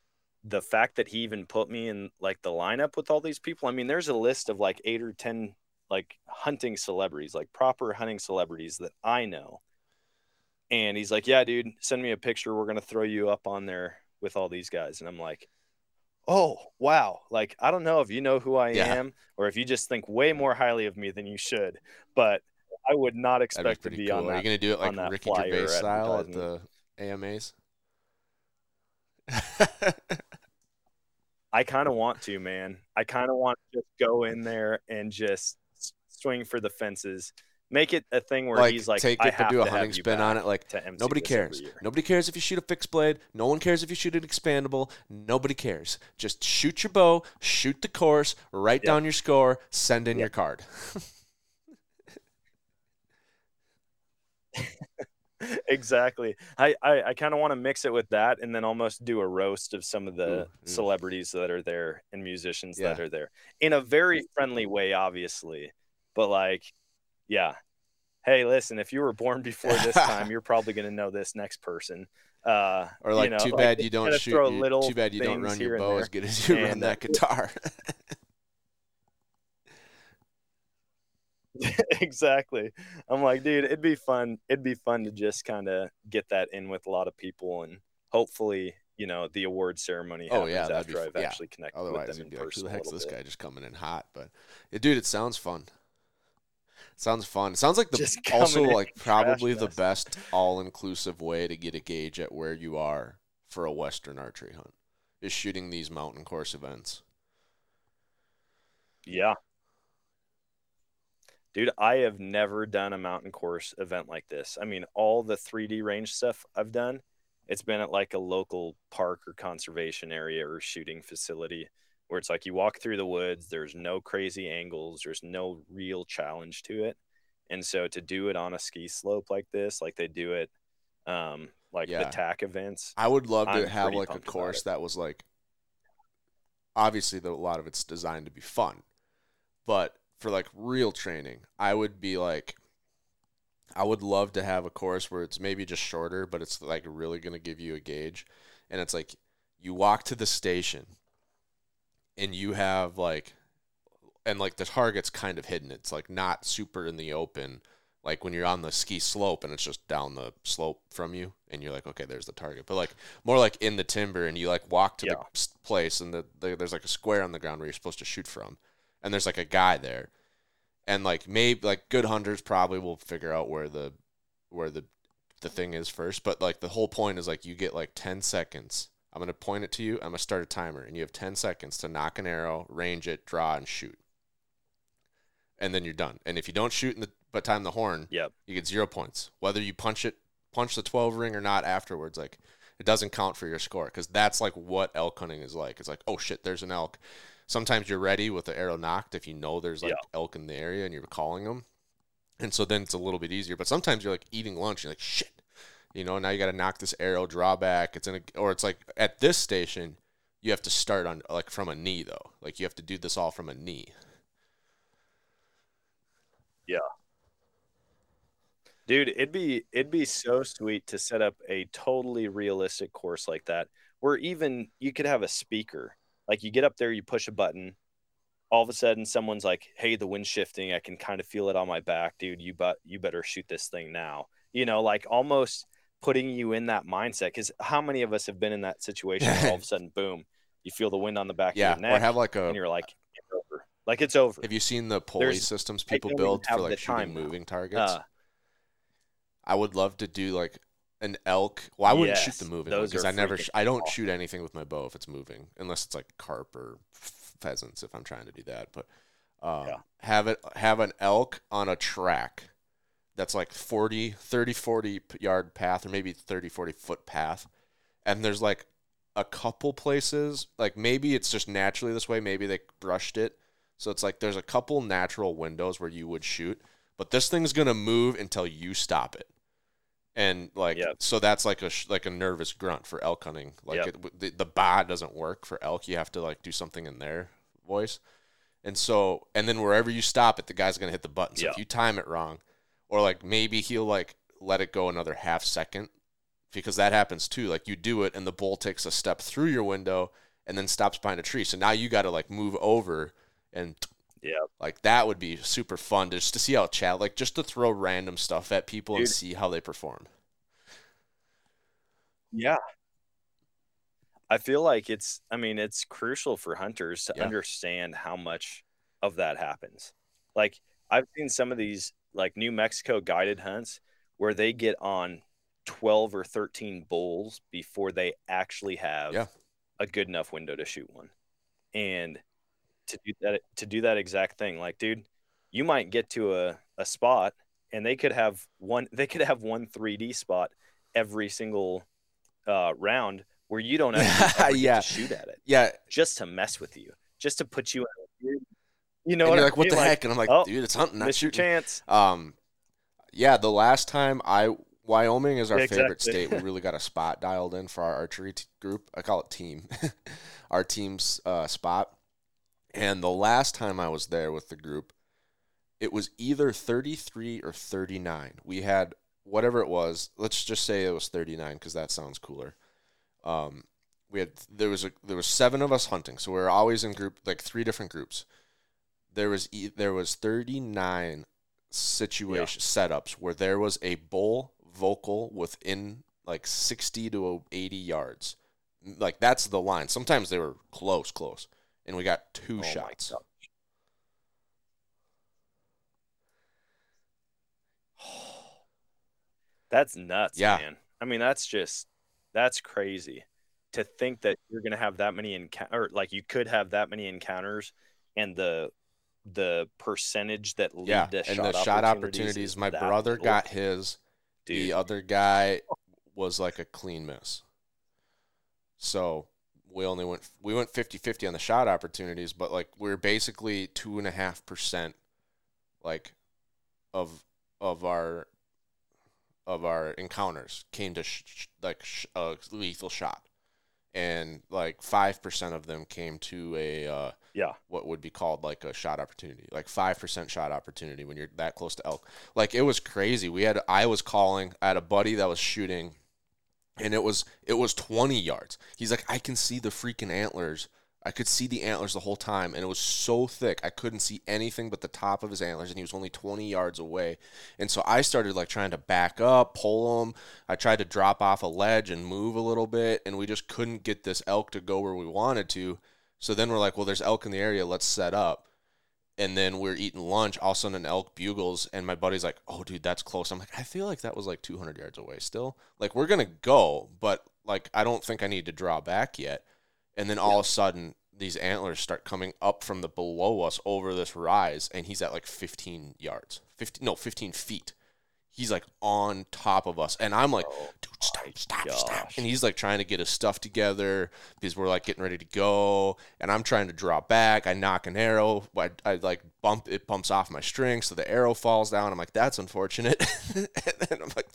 the fact that he even put me in like the lineup with all these people, I mean, there's a list of like eight or 10 like hunting celebrities, like proper hunting celebrities that I know and he's like, "Yeah, dude, send me a picture. We're gonna throw you up on there with all these guys." And I'm like, "Oh, wow! Like, I don't know if you know who I Yeah. am, or if you just think way more highly of me than you should, but I would not expect to be cool. on Are you going to do it like that Ricky Gervais style at the AMAs? I kind of *laughs* want to, man. I kind of want to just go in there and just swing for the fences. Make it a thing where like, he's like, take it have do a hunting spin on it. Like nobody cares. Nobody cares if you shoot a fixed blade. No one cares if you shoot an expandable. Nobody cares. Just shoot your bow, shoot the course, write Yep. down your score, send in Yep. your card. *laughs* *laughs* exactly. I I, I kind of want to mix it with that, and then almost do a roast of some of the Ooh, ooh. celebrities that are there and musicians that are there in a very friendly way, obviously. But like, yeah. Hey, listen, if you were born before this time, *laughs* you're probably going to know this next person. Uh, Or like, you know, too bad you just don't shoot. you- too bad you don't run your bow as good as you run that *laughs* guitar. *laughs* exactly. I'm like, dude, it'd be fun. It'd be fun to just kind of get that in with a lot of people, and hopefully, you know, the award ceremony Oh, happens yeah, that'd be after I've yeah. actually connected Otherwise, with them be in like, who person. the heck's this bit. guy just coming in hot? But yeah, dude, it sounds fun. It sounds fun. It sounds like the *laughs* also like probably the best all-inclusive way to get a gauge at where you are for a western archery hunt is shooting these mountain course events. Yeah. Dude, I have never done a mountain course event like this. I mean, all the 3D range stuff I've done, it's been at like a local park or conservation area or shooting facility where it's like you walk through the woods, there's no crazy angles, there's no real challenge to it. And so to do it on a ski slope like this, like they do it um like Yeah. TAC events, I would love to I'm have like a course that was like obviously the, a lot of it's designed to be fun. But for like real training, I would be like I would love to have a course where it's maybe just shorter, but it's like really going to give you a gauge. And it's like you walk to the station and you have like and like the target's kind of hidden. It's like not super in the open. Like when you're on the ski slope and it's just down the slope from you and you're like okay there's the target. But like more like in the timber and you like walk to Yeah. the place and the, the there's like a square on the ground where you're supposed to shoot from and there's like a guy there. And like maybe like good hunters probably will figure out where the where the the thing is first. But like the whole point is like you get like 10 seconds. I'm going to point it to you. I'm going to start a timer and you have 10 seconds to nock an arrow range it draw and shoot. And then you're done. And if you don't shoot in the but time the horn Yep. you get zero points. Whether you punch it punch the 12 ring or not afterwards like it doesn't count for your score because that's like what elk hunting is like. It's like oh shit there's an elk sometimes you're ready with the arrow nocked if you know there's like Yeah. elk in the area and you're calling them and so then it's a little bit easier but sometimes you're like eating lunch and you're like shit you know now you got to nock this arrow draw back it's in a or it's like at this station you have to start on like from a knee though like you have to do this all from a knee Yeah. Dude, it'd be it'd be so sweet to set up a totally realistic course like that where even you could have a speaker. Like you get up there, you push a button, all of a sudden someone's like, "Hey, the wind's shifting. I can kind of feel it on my back, dude. You but you better shoot this thing now." You know, like almost putting you in that mindset cuz how many of us have been in that situation all of a *laughs* sudden boom, you feel the wind on the back yeah of your neck or have like a and you're like, "It's over." Like it's over. have you seen the pulley There's- systems people build for like shooting now. moving targets Uh, I would love to do like an elk. Well, I wouldn't shoot the moving because I never, sh- I don't shoot anything with my bow if it's moving, unless it's like carp or pheasants if I'm trying to do that. But um, Yeah. have it have an elk on a track that's like 40, 30, 40 yard path or maybe 30, 40 foot path. And there's like a couple places, like maybe it's just naturally this way, maybe they brushed it. So it's like there's a couple natural windows where you would shoot, but this thing's going to move until you stop it. And like Yep. so that's like a sh- like a nervous grunt for elk hunting. Like Yep. it, the, the ba doesn't work for elk. You have to like do something in their voice. And so, and then wherever you stop it, the guy's gonna hit the button. So Yeah. if you time it wrong, or like maybe he'll like let it go another half second, because that happens too. Like you do it, and the bull takes a step through your window and then stops behind a tree. So now you got to like move over and Yeah. like that would be super fun just to see how chat, like just to throw random stuff at people and see how they perform. Yeah. I feel like it's I mean it's crucial for hunters to Yeah. understand how much of that happens. Like I've seen some of these like New Mexico guided hunts where they get on 12 or 13 bulls before they actually have Yeah. a good enough window to shoot one. And to do that to do that exact thing like dude, you might get to a a spot and they could have one *laughs* they could have one 3D spot every single uh, round where you don't actually *laughs* Yeah. to shoot at it Yeah, just to mess with you, just to put you in you know and what you're like, what the heck? And I'm like, oh, dude, it's hunting, not shooting. chance. Um, yeah, the last time I Wyoming is our Yeah, favorite state. We *laughs* really got a spot dialed in for our archery t- group. I call it team, our team's uh, spot. And the last time I was there with the group, it was either 33 or 39. We had whatever it was. Let's just say it was 39 because that sounds cooler. Um, we had there was a there was seven of us hunting, so we were always in group like three different groups. There was e- there was 39 situation setups where there was a bull vocal within like 60 to 80 yards. Like that's the line. Sometimes they were close, close, and we got two Oh my shots. God. *sighs* That's nuts, Yeah. man. I mean, that's just that's crazy to think that you're gonna have that many encounter, like you could have that many encounters, and the the percentage that lead Yeah, to and shot the shot opportunities opportunities. My brother little. got his. dude. The other guy was like a clean miss. So we only went we went 50-50 on the shot opportunities, but like we're basically two and a half percent like of of our of our encounters came to sh- sh- like sh- a lethal shot, and like five percent of them came to a uh, yeah, what would be called like a shot opportunity, like five percent shot opportunity when you're that close to elk. Like it was crazy. We had I was calling. I had a buddy that was shooting, and it was it was twenty yards. He's like, I can see the freaking antlers. I could see the antlers the whole time, and it was so thick I couldn't see anything but the top of his antlers, and he was only twenty yards away. And so I started like trying to back up, pull him. I tried to drop off a ledge and move a little bit, and we just couldn't get this elk to go where we wanted to. So then we're like, well, there's elk in the area. Let's set up. And then we're eating lunch. All of a sudden, an elk bugles, and my buddy's like, "Oh, dude, that's close." I'm like, I feel like that was like 200 yards away. Still, like we're gonna go, but like I don't think I need to draw back yet. And then all of a sudden, these antlers start coming up from the below us over this rise, and he's at like 15 yards, 15 no, 15 feet. He's like on top of us, and I'm like, Oh dude, stop, stop, stop. And he's like trying to get his stuff together because we're like getting ready to go, and I'm trying to draw back. I nock an arrow, I, I like bump it, bumps off my string, so the arrow falls down. I'm like, that's unfortunate. *laughs* and then I'm like,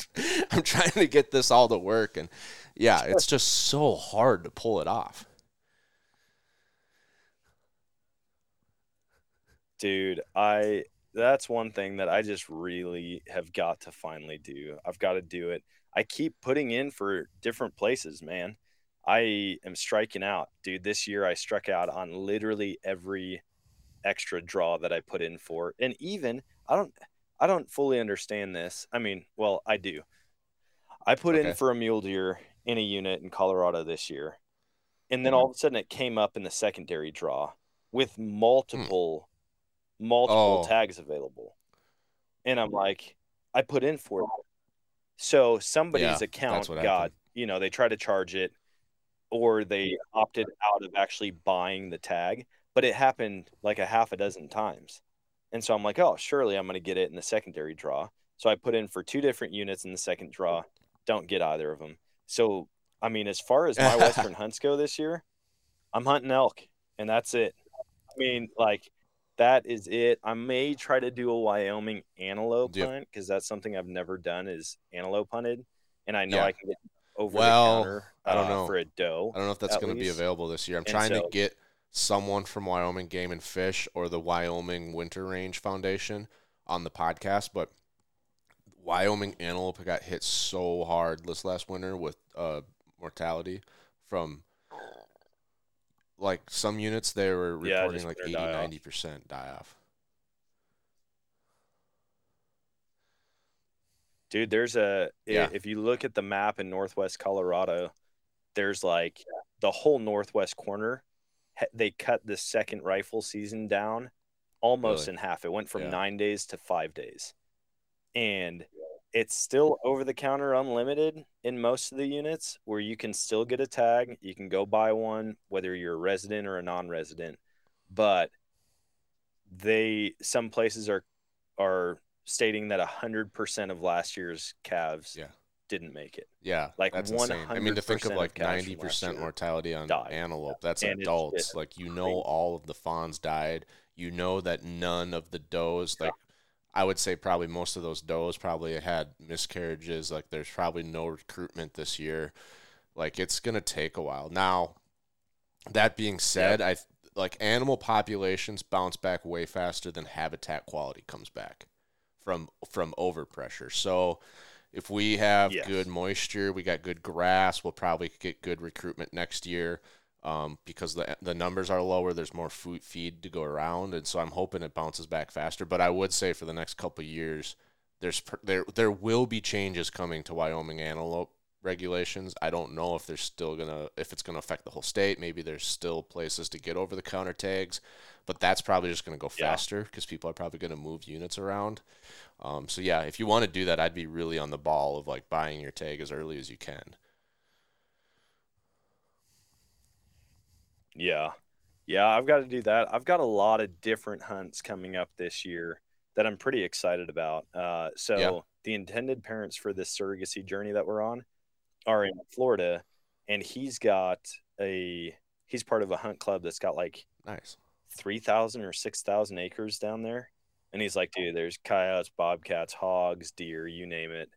*laughs* I'm trying to get this all to work, and yeah, it's just so hard to pull it off. Dude, I that's one thing that I just really have got to finally do. I've got to do it. I keep putting in for different places, man. I am striking out. Dude, this year I struck out on literally every extra draw that I put in for. And even I don't I don't fully understand this. I mean, well, I do. I put Okay. in for a mule deer in a unit in Colorado this year. And then mm-hmm. all of a sudden it came up in the secondary draw with mm. multiple multiple Oh. tags available. And I'm like, I put in for it. So somebody's Yeah, account got, happened. you know, they tried to charge it or they opted out of actually buying the tag, but it happened like a half a dozen times. And so I'm like, oh, surely I'm going to get it in the secondary draw. So I put in for two different units in the second draw. Don't get either of them. So I mean, as far as my *laughs* Western hunts go this year, I'm hunting elk, and that's it. I mean, like that is it. I may try to do a Wyoming antelope Yep. hunt because that's something I've never done is antelope hunted, and I know Yeah. I can get over Well, the counter. I don't uh, know. for a doe. I don't know if that's going to be available this year. I'm And trying to get someone from Wyoming Game and Fish or the Wyoming Winter Range Foundation on the podcast, but Wyoming antelope got hit so hard this last winter with uh, mortality from like some units they were reporting just like winter 80 die off. 90% die off. Dude, there's a Yeah. if you look at the map in northwest Colorado, there's like the whole northwest corner. They cut the second rifle season down almost Really? in half. It went from Yeah. nine days to five days, and it's still over the counter unlimited in most of the units where you can still get a tag. You can go buy one whether you're a resident or a non-resident, but they some places are are stating that 100% of last year's calves Yeah. didn't make it. Yeah, Like that's insane. I mean, to think of like ninety percent mortality on died. antelope. That's And adults. Like you know, all of the fawns died. You know that none of the does, like I would say, probably most of those does probably had miscarriages. Like there's probably no recruitment this year. Like it's gonna take a while. Now, that being said, I like animal populations bounce back way faster than habitat quality comes back from from overpressure. So if we have Yes. good moisture, we got good grass, we'll probably get good recruitment next year. Um, because the the numbers are lower, there's more food feed to go around, and so I'm hoping it bounces back faster. But I would say for the next couple of years, there's there there will be changes coming to Wyoming antelope regulations. I don't know if there's still gonna if it's gonna affect the whole state. Maybe there's still places to get over the counter tags, but that's probably just gonna go Yeah. faster because people are probably gonna move units around. Um, so yeah, if you want to do that, I'd be really on the ball of like buying your tag as early as you can. Yeah. Yeah, I've got to do that. I've got a lot of different hunts coming up this year that I'm pretty excited about. Uh, so Yeah. the intended parents for this surrogacy journey that we're on are in Florida, and he's got a he's part of a hunt club that's got like Nice. three thousand or six thousand acres down there, and he's like, dude, there's coyotes, bobcats, hogs, deer, you name it.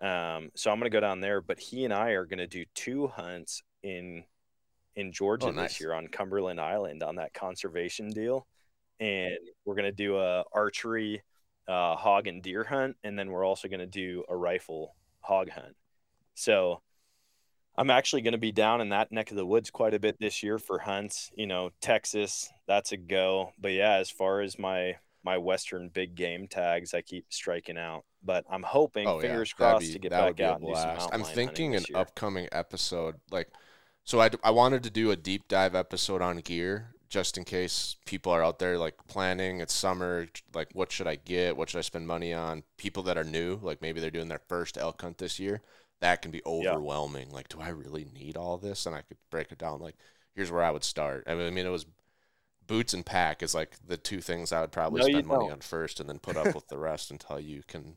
Um, so I'm gonna go down there, but he and I are gonna do two hunts in in Georgia Oh, nice. this year on Cumberland Island on that conservation deal, and we're gonna do a archery, uh, hog and deer hunt, and then we're also gonna do a rifle hog hunt. So I'm actually going to be down in that neck of the woods quite a bit this year for hunts. You know, Texas, that's a go. But yeah, as far as my my western big game tags, I keep striking out. But I'm hoping, Oh fingers yeah, crossed, be- to get back out and do some I'm thinking an year. upcoming episode, like, so I I wanted to do a deep dive episode on gear just in case people are out there like planning. It's summer, like what should I get? What should I spend money on? People that are new, like maybe they're doing their first elk hunt this year. That can be overwhelming. Like, do I really need all this? And I could break it down. Like, here's where I would start. I mean, I mean, it was boots and pack is like the two things I would probably No, spend money on first, and then put up with the rest until you can,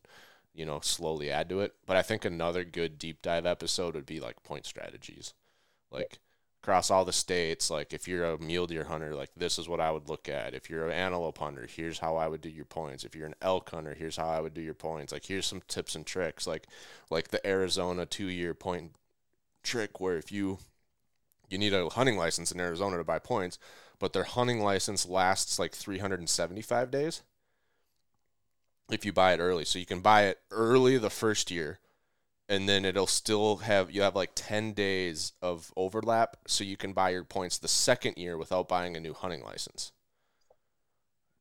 you know, slowly add to it. But I think another good deep dive episode would be like point strategies, like across all the states. Like if you're a mule deer hunter, like this is what I would look at. If you're an antelope hunter, here's how I would do your points. If you're an elk hunter, here's how I would do your points. Like here's some tips and tricks. Like like the Arizona two year point trick where if you you need a hunting license in Arizona to buy points, but their hunting license lasts like 375 days if you buy it early. So you can buy it early the first year and then it'll still have you have like 10 days of overlap so you can buy your points the second year without buying a new hunting license.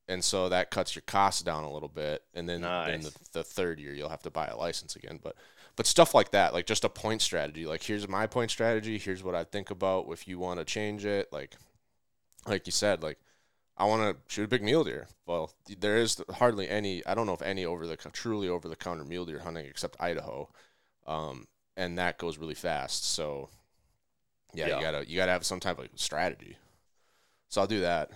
And so that cuts your costs down a little bit and then in the, the third year you'll have to buy a license again, but but stuff like that, like just a point strategy. Like here's my point strategy, here's what I think about if you want to change it, like like you said, like I want to shoot a big mule deer. Well, there is hardly any. I don't know if any over the truly over the counter mule deer hunting except Idaho, um, and that goes really fast. So, yeah, Yeah. you gotta you gotta have some type of strategy. So I'll do that.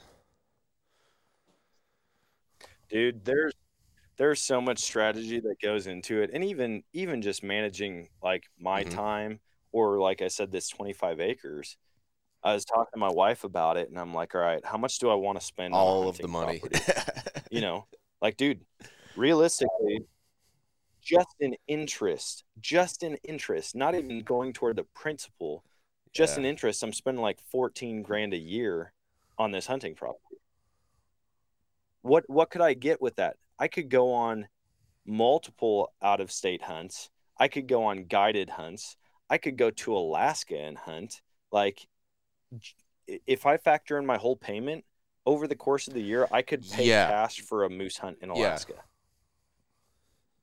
dude there's there's so much strategy that goes into it, and even even just managing like my Mhm. time or like I said, this 25 acres. I was talking to my wife about it, and I'm like, all right, how much do I want to spend? on All of the money. you know, *laughs* like, dude, realistically, just an interest, just an interest, not even going toward the principal, just Yeah. in interest, I'm spending like 14 grand a year on this hunting property. What what could I get with that? I could go on multiple out of state hunts. I could go on guided hunts. I could go to Alaska and hunt. Like if I factor in my whole payment over the course of the year, I could pay Yeah. cash for a moose hunt in Yeah.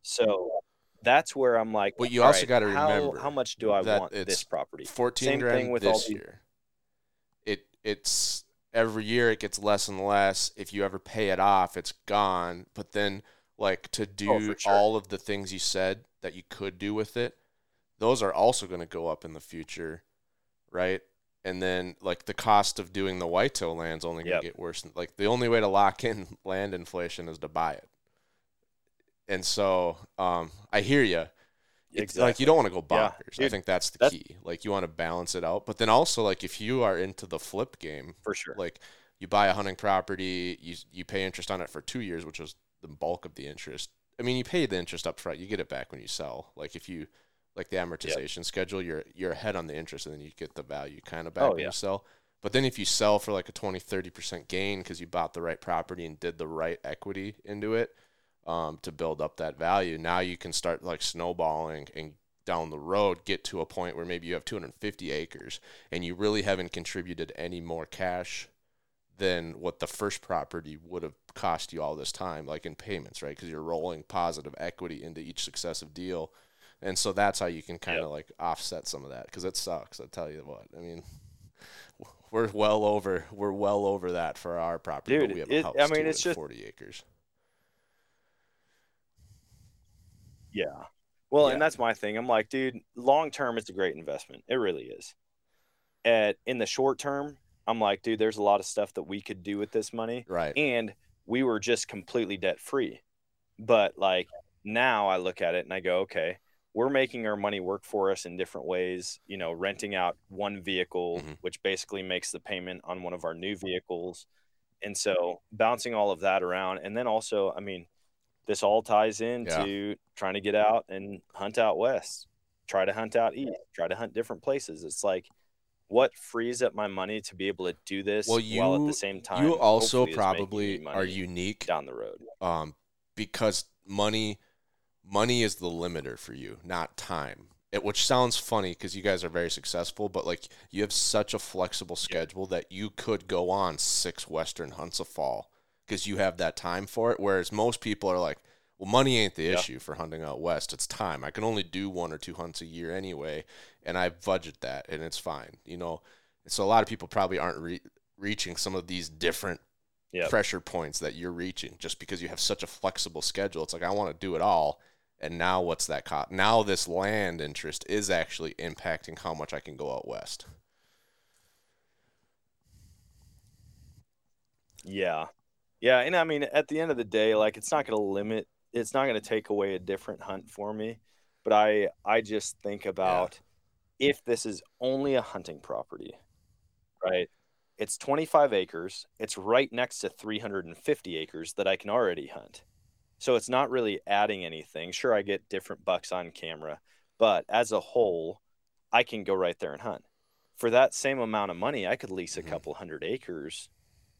So that's where I'm like, But you also right, gotta remember how much do I want this property? 14 Same grand thing with this year. It it's every year it gets less and less. If you ever pay it off, it's gone. But then like to do Oh, sure. all of the things you said that you could do with it, those are also going to go up in the future, right? And then like the cost of doing the whitetail land's only going to Yep. get worse. Like the only way to lock in *laughs* land inflation is to buy it. And so um, I hear you. It's like you don't want to go Yeah, bonkers. I think that's the that's- key. Like you want to balance it out, but then also like if you are into the flip game, for sure. like you buy a hunting property, you you pay interest on it for two years, which was the bulk of the interest. I mean, you pay the interest up front, you get it back when you sell. Like if you like the amortization schedule, you're you're ahead on the interest, and then you get the value kind of back Oh, when yeah. you sell. But then if you sell for like a 20, 30% gain because you bought the right property and did the right equity into it um, to build up that value, now you can start like snowballing and down the road get to a point where maybe you have 250 acres and you really haven't contributed any more cash than what the first property would have cost you all this time, like in payments, right? Because you're rolling positive equity into each successive deal. And so that's how you can kind of Yep. like offset some of that because it sucks. I tell you what. I mean, we're well over we're well over that for our property. Dude, but we have it- a house I mean, it's just- 40 acres. Yeah. Well, Yeah. and that's my thing. I'm like, dude, long term, it's a great investment. It really is. At in the short term, I'm like, dude, there's a lot of stuff that we could do with this money, Right. and we were just completely debt free. But like now, I look at it and I go, okay, we're making our money work for us in different ways. You know, renting out one vehicle, Mhm. which basically makes the payment on one of our new vehicles, and so bouncing all of that around, and then also, I mean, this all ties into trying to get out and hunt out west, try to hunt out east, try to hunt different places. It's like what frees up my money to be able to do this Well, you, while at the same time You also hopefully is making me probably are unique down the road. um, because money money is the limiter for you, not time. It, which sounds funny because you guys are very successful, but like you have such a flexible schedule that you could go on six Western hunts a fall because you have that time for it. Whereas most people are like, well, money ain't the Yeah. issue for hunting out west. It's time. I can only do one or two hunts a year anyway, and I budget that, and it's fine. You know, so a lot of people probably aren't re- reaching some of these different Yep. pressure points that you're reaching just because you have such a flexible schedule. It's like I want to do it all, and now what's that cost? Now this land interest is actually impacting how much I can go out west. Yeah. Yeah. And I mean, at the end of the day, like it's not going to limit, it's not going to take away a different hunt for me. But I, I just think about if this is only a hunting property, right? It's 25 acres. It's right next to 350 acres that I can already hunt. So it's not really adding anything. Sure, I get different bucks on camera, but as a whole, I can go right there and hunt. For that same amount of money, I could lease a Mhm. couple hundred acres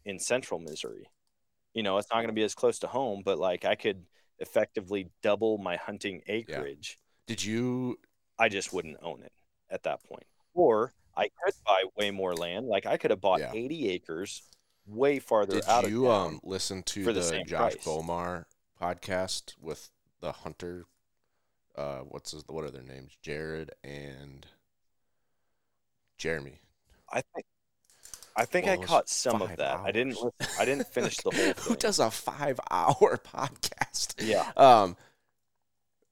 in central Missouri. You know, it's not going to be as close to home, but like I could effectively double my hunting acreage. Did you? I just wouldn't own it at that point. Or I could buy way more land. Like I could have bought Yeah. 80 acres way farther out. Did out you um listen to the, the Josh price. Bowmar podcast with the hunter? Uh, what's his, what are their names? Jared and Jeremy. I think I think Well, I caught some of that. I didn't I didn't *laughs* finish the whole Thing. Who does a five-hour *laughs* podcast? Yeah. Um,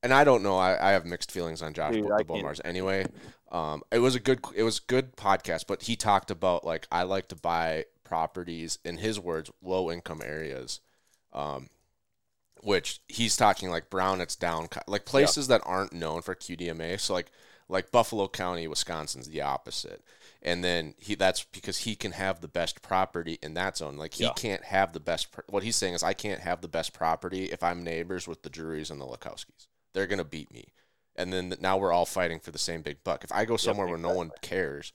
and I don't know. I, I have mixed feelings on Josh Dude, Bo- I the can't- Bowmars. Anyway, um, it was a good it was good podcast, but he talked about like I like to buy properties in his words, low income areas, um, which he's talking like brown it's down like places that aren't known for QDMA. So like like Buffalo County, Wisconsin's the opposite. And then he that's because he can have the best property in that zone. Like he Yeah. can't have the best. pr- What he's saying is I can't have the best property if I'm neighbors with the Drury's and the Lakoskys. They're gonna beat me. And then now we're all fighting for the same big buck. If I go somewhere where no one cares,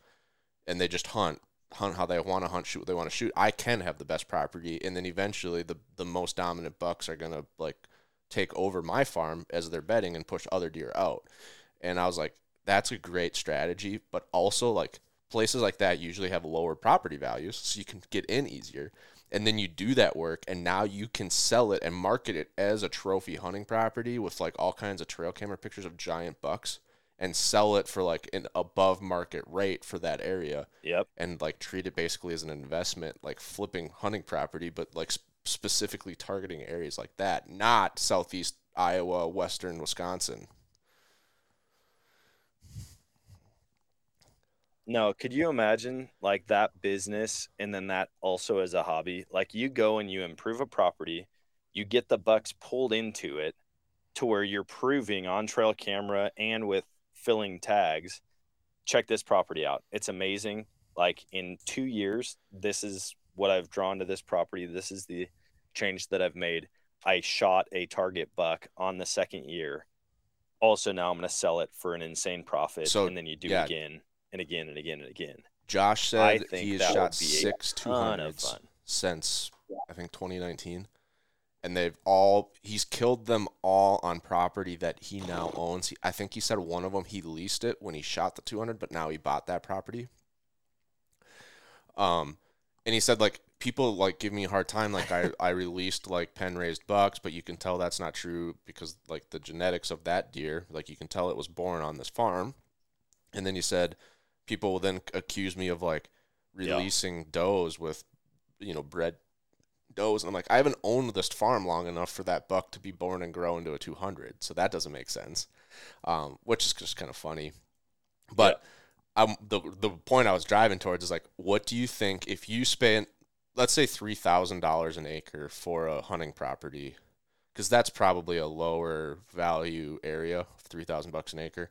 and they just hunt hunt how they want to hunt shoot what they want to shoot i can have the best property and then eventually the the most dominant bucks are going to like take over my farm as they're bedding and push other deer out and i was like that's a great strategy but also like places like that usually have lower property values so you can get in easier and then you do that work and now you can sell it and market it as a trophy hunting property with like all kinds of trail camera pictures of giant bucks and sell it for like an above market rate for that area Yep. and like treat it basically as an investment, like flipping hunting property, but like sp- specifically targeting areas like that, not southeast Iowa, western Wisconsin. No, could you imagine like that business and then that also as a hobby? Like you go and you improve a property, you get the bucks pulled into it to where you're proving on trail camera and with filling tags, check this property out. It's amazing. Like in 2 years, this is what I've drawn to this property. This is the change that I've made. I shot a target buck on the second year. Also now I'm going to sell it for an insane profit So, and then you do yeah. again and again and again and again. Josh said he has shot would be a six two hundreds since I think 2019, and they've all he's killed them all on property that he now owns. He, I think he said one of them he leased it when he shot the 200, but now he bought that property. Um, and he said like people like give me a hard time like I I released like pen raised bucks, but you can tell that's not true because like the genetics of that deer, like you can tell it was born on this farm. And then he said people will then accuse me of like Yeah. releasing does with you know bred does and I'm like I haven't owned this farm long enough for that buck to be born and grow into a 200 so that doesn't make sense. Um, which is just kind of funny. But um, the the point I was driving towards is like what do you think if you spent let's say $3,000 an acre for a hunting property cuz that's probably a lower value area 3,000 bucks an acre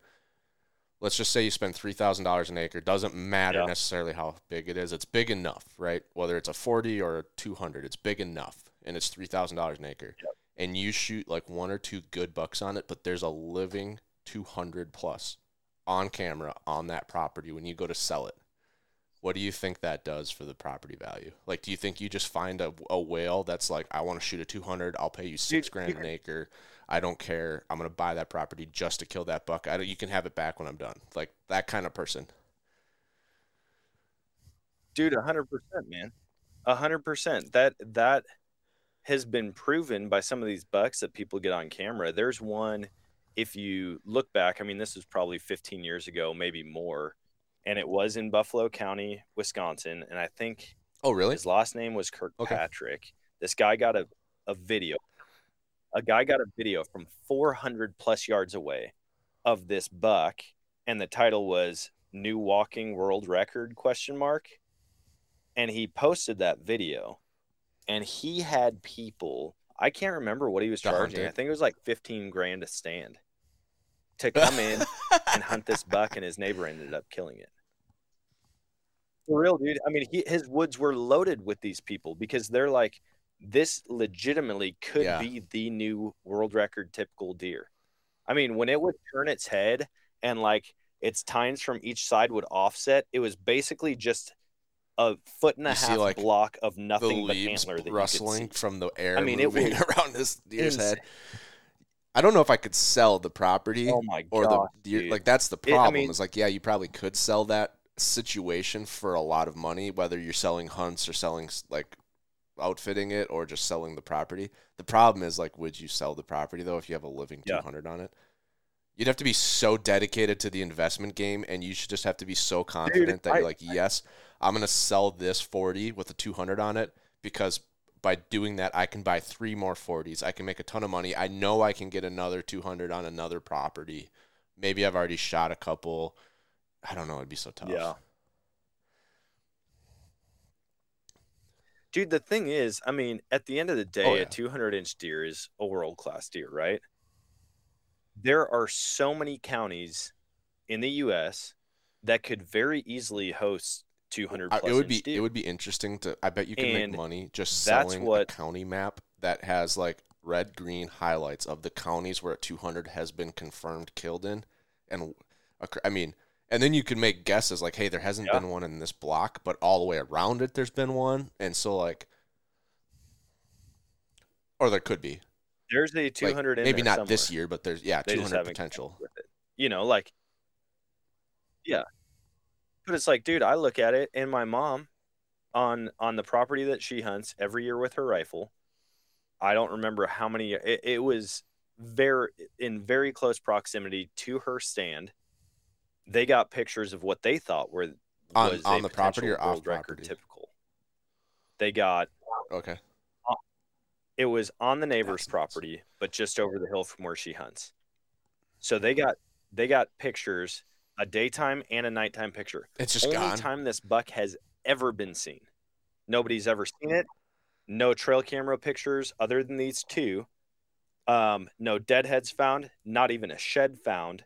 let's just say you spend three thousand dollars an acre. Doesn't matter Yeah. necessarily how big it is. It's big enough, right? Whether it's a forty or a two hundred, it's big enough, and it's three thousand dollars an acre. And you shoot like one or two good bucks on it, but there's a living two hundred plus on camera on that property when you go to sell it. What do you think that does for the property value? Like, do you think you just find a, a whale that's like, I want to shoot a 200, I'll pay you six grand an acre. I don't care. I'm gonna buy that property just to kill that buck. I don't, you can have it back when I'm done. Like that kind of person. dude 100% man 100% that that has been proven by some of these bucks that people get on camera there's one if you look back i mean this was probably 15 years ago maybe more and it was in buffalo county wisconsin and i think Oh, really? his last name was Okay. kirkpatrick this guy got a, a video a guy got a video from 400 plus yards away of this buck and the title was new walking world record question mark. And he posted that video and he had people i can't remember what he was charging. I think it was like 15 grand a stand to *laughs* come in and hunt this buck and his neighbor ended up killing it. For real dude. I mean he, his woods were loaded with these people because they're like this legitimately could Yeah. be the new world record typical deer i mean when it would turn its head and like its tines from each side would offset it was basically just a foot and a You see, half like, block of nothing but antler that rustling see. from the air I mean, it was *laughs* around this deer's insane. head. I don't know if I could sell the property oh my or god the deer. dude. Like that's the It- I problem. mean- is like, yeah, you probably could sell that situation for a lot of money, whether you're selling hunts or selling like outfitting it or just selling the property. The problem is like, would you sell the property though if you have a living Yeah. 200 on it? You'd have to be so dedicated to the investment game, and you should just have to be so confident that I- you're like, yes, I'm gonna sell this 40 with a 200 on it because by doing that, I can buy three more 40s. I can make a ton of money. I know I can get another 200 on another property. Maybe I've already shot a couple. I don't know. It'd be so tough. Yeah. Dude. The thing is, I mean, at the end of the oh, day, Oh, yeah. a 200 inch deer is a world class deer, right? There are so many counties in the U.S. that could very easily host 200 I- plus it would be deer. it would be interesting to. I bet you can And make money just selling what- a county map that has like red green highlights of the counties where a 200 has been confirmed killed in, and I mean, and then you can make guesses like, hey, there hasn't Yeah. been one in this block, but all the way around it, there's been one, and so like, or there could be. There's a Like, 200 in maybe not this year, but there's yeah, They 200 potential. You know, like, yeah. But it's like, dude, I look at it, and my mom, on on the property that she hunts every year with her rifle, I don't remember how many. It, it was very in very close proximity to her stand. They got pictures of what they thought were On- on the property or off record property? typical. They got Okay, it was on the neighbor's That's property, but just over the hill from where she hunts. So they got they got pictures, a daytime and a nighttime picture. it's just Only gone. time this buck has ever been seen. Nobody's ever seen it. No trail camera pictures other than these two. Um, no deadheads found. Not even a shed found.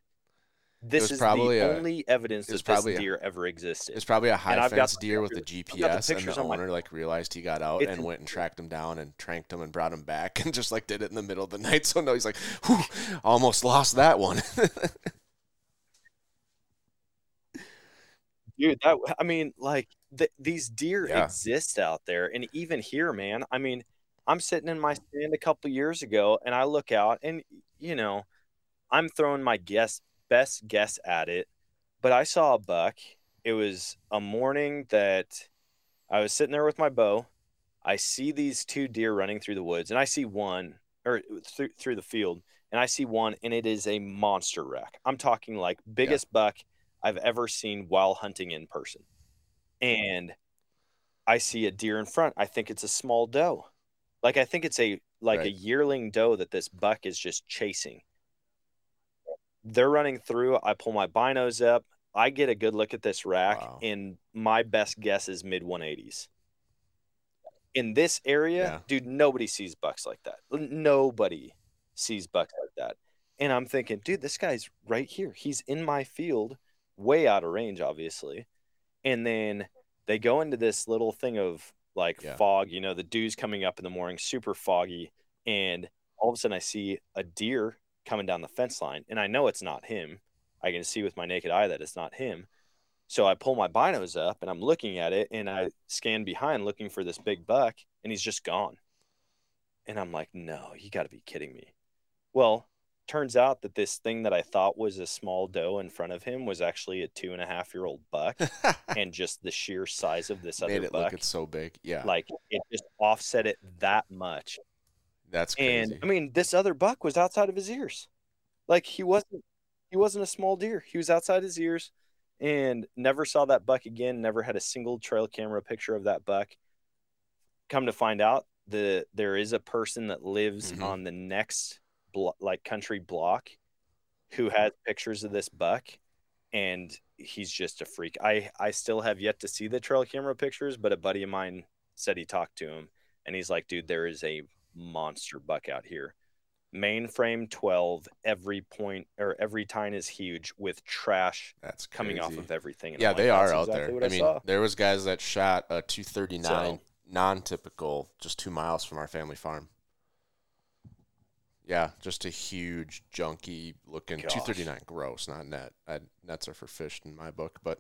This is probably the a- only evidence that this probably a- deer ever existed. It's probably a high I've got fence deer with a pictures- the GPS, and the owner like realized he got out It's and went and tracked him down and tranked him and brought him back *laughs* and just like did it in the middle of the night. *laughs* So no, he's like, Whew, almost lost that one. *laughs* dude that i mean like th- these deer Yeah. exist out there and even here man i mean i'm sitting in my stand a couple years ago and i look out and you know i'm throwing my guess best guess at it but i saw a buck it was a morning that i was sitting there with my bow i see these two deer running through the woods and i see one or through, through the field and i see one and it is a monster wreck i'm talking like biggest buck I've ever seen while hunting in person. And I see a deer in front. I think it's a small doe. Like I think it's a like a yearling doe that this buck is just chasing. They're running through. I pull my binos up. I get a good look at this rack, Wow. and my best guess is mid 180s. In this area, Yeah. dude, nobody sees bucks like that. Nobody sees bucks like that. And I'm thinking, dude, this guy's right here. He's in my field, way out of range, obviously. And then they go into this little thing of like Yeah. fog, you know, the dew's coming up in the morning, super foggy. And all of a sudden I see a deer coming down the fence line. And I know it's not him. I can see with my naked eye that it's not him. So I pull my binos up and I'm looking at it and I scan behind looking for this big buck and he's just gone. And I'm like, no, you got to be kidding me. Well, turns out that this thing that I thought was a small doe in front of him was actually a two and a half year old buck. *laughs* and just the sheer size of this other Made it buck, look it's so big. Yeah, like it just offset it that much. That's crazy. And I mean, this other buck was outside of his ears. Like he wasn't he wasn't a small deer. He was outside his ears and never saw that buck again, never had a single trail camera picture of that buck. Come to find out, the there is a person that lives Mhm. on the next blo- like country block who has pictures of this buck and he's just a freak. I I still have yet to see the trail camera pictures, but a buddy of mine said he talked to him and he's like, dude, there is a monster buck out here. Mainframe 12, every point or every tine is huge with trash that's coming off of everything. And Yeah, I'm like, they are out exactly there. I I mean, saw." there was guys that shot a 239 So- non-typical just two miles from our family farm. Yeah, just a huge, junky looking Gosh. 239. Gross, not net. I, nets are for fish in my book, but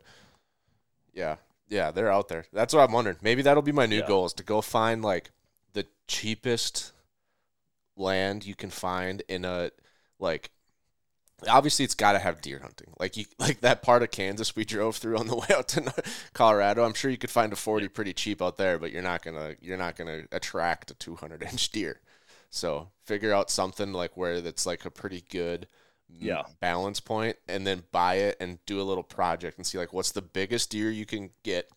yeah, yeah, they're out there. That's what I'm wondering. Maybe that'll be my new Yeah. goal is to go find like the cheapest land you can find in a like obviously it's got to have deer hunting. Like you *laughs* like that part of kansas we drove through on the *laughs* way out to colorado i'm sure you could find a 40 pretty cheap out there but you're not gonna you're not gonna attract a 200 inch deer. So figure out something like where that's like a pretty good mm, Yeah. balance point and then buy it and do a little project and see like what's the biggest deer you can get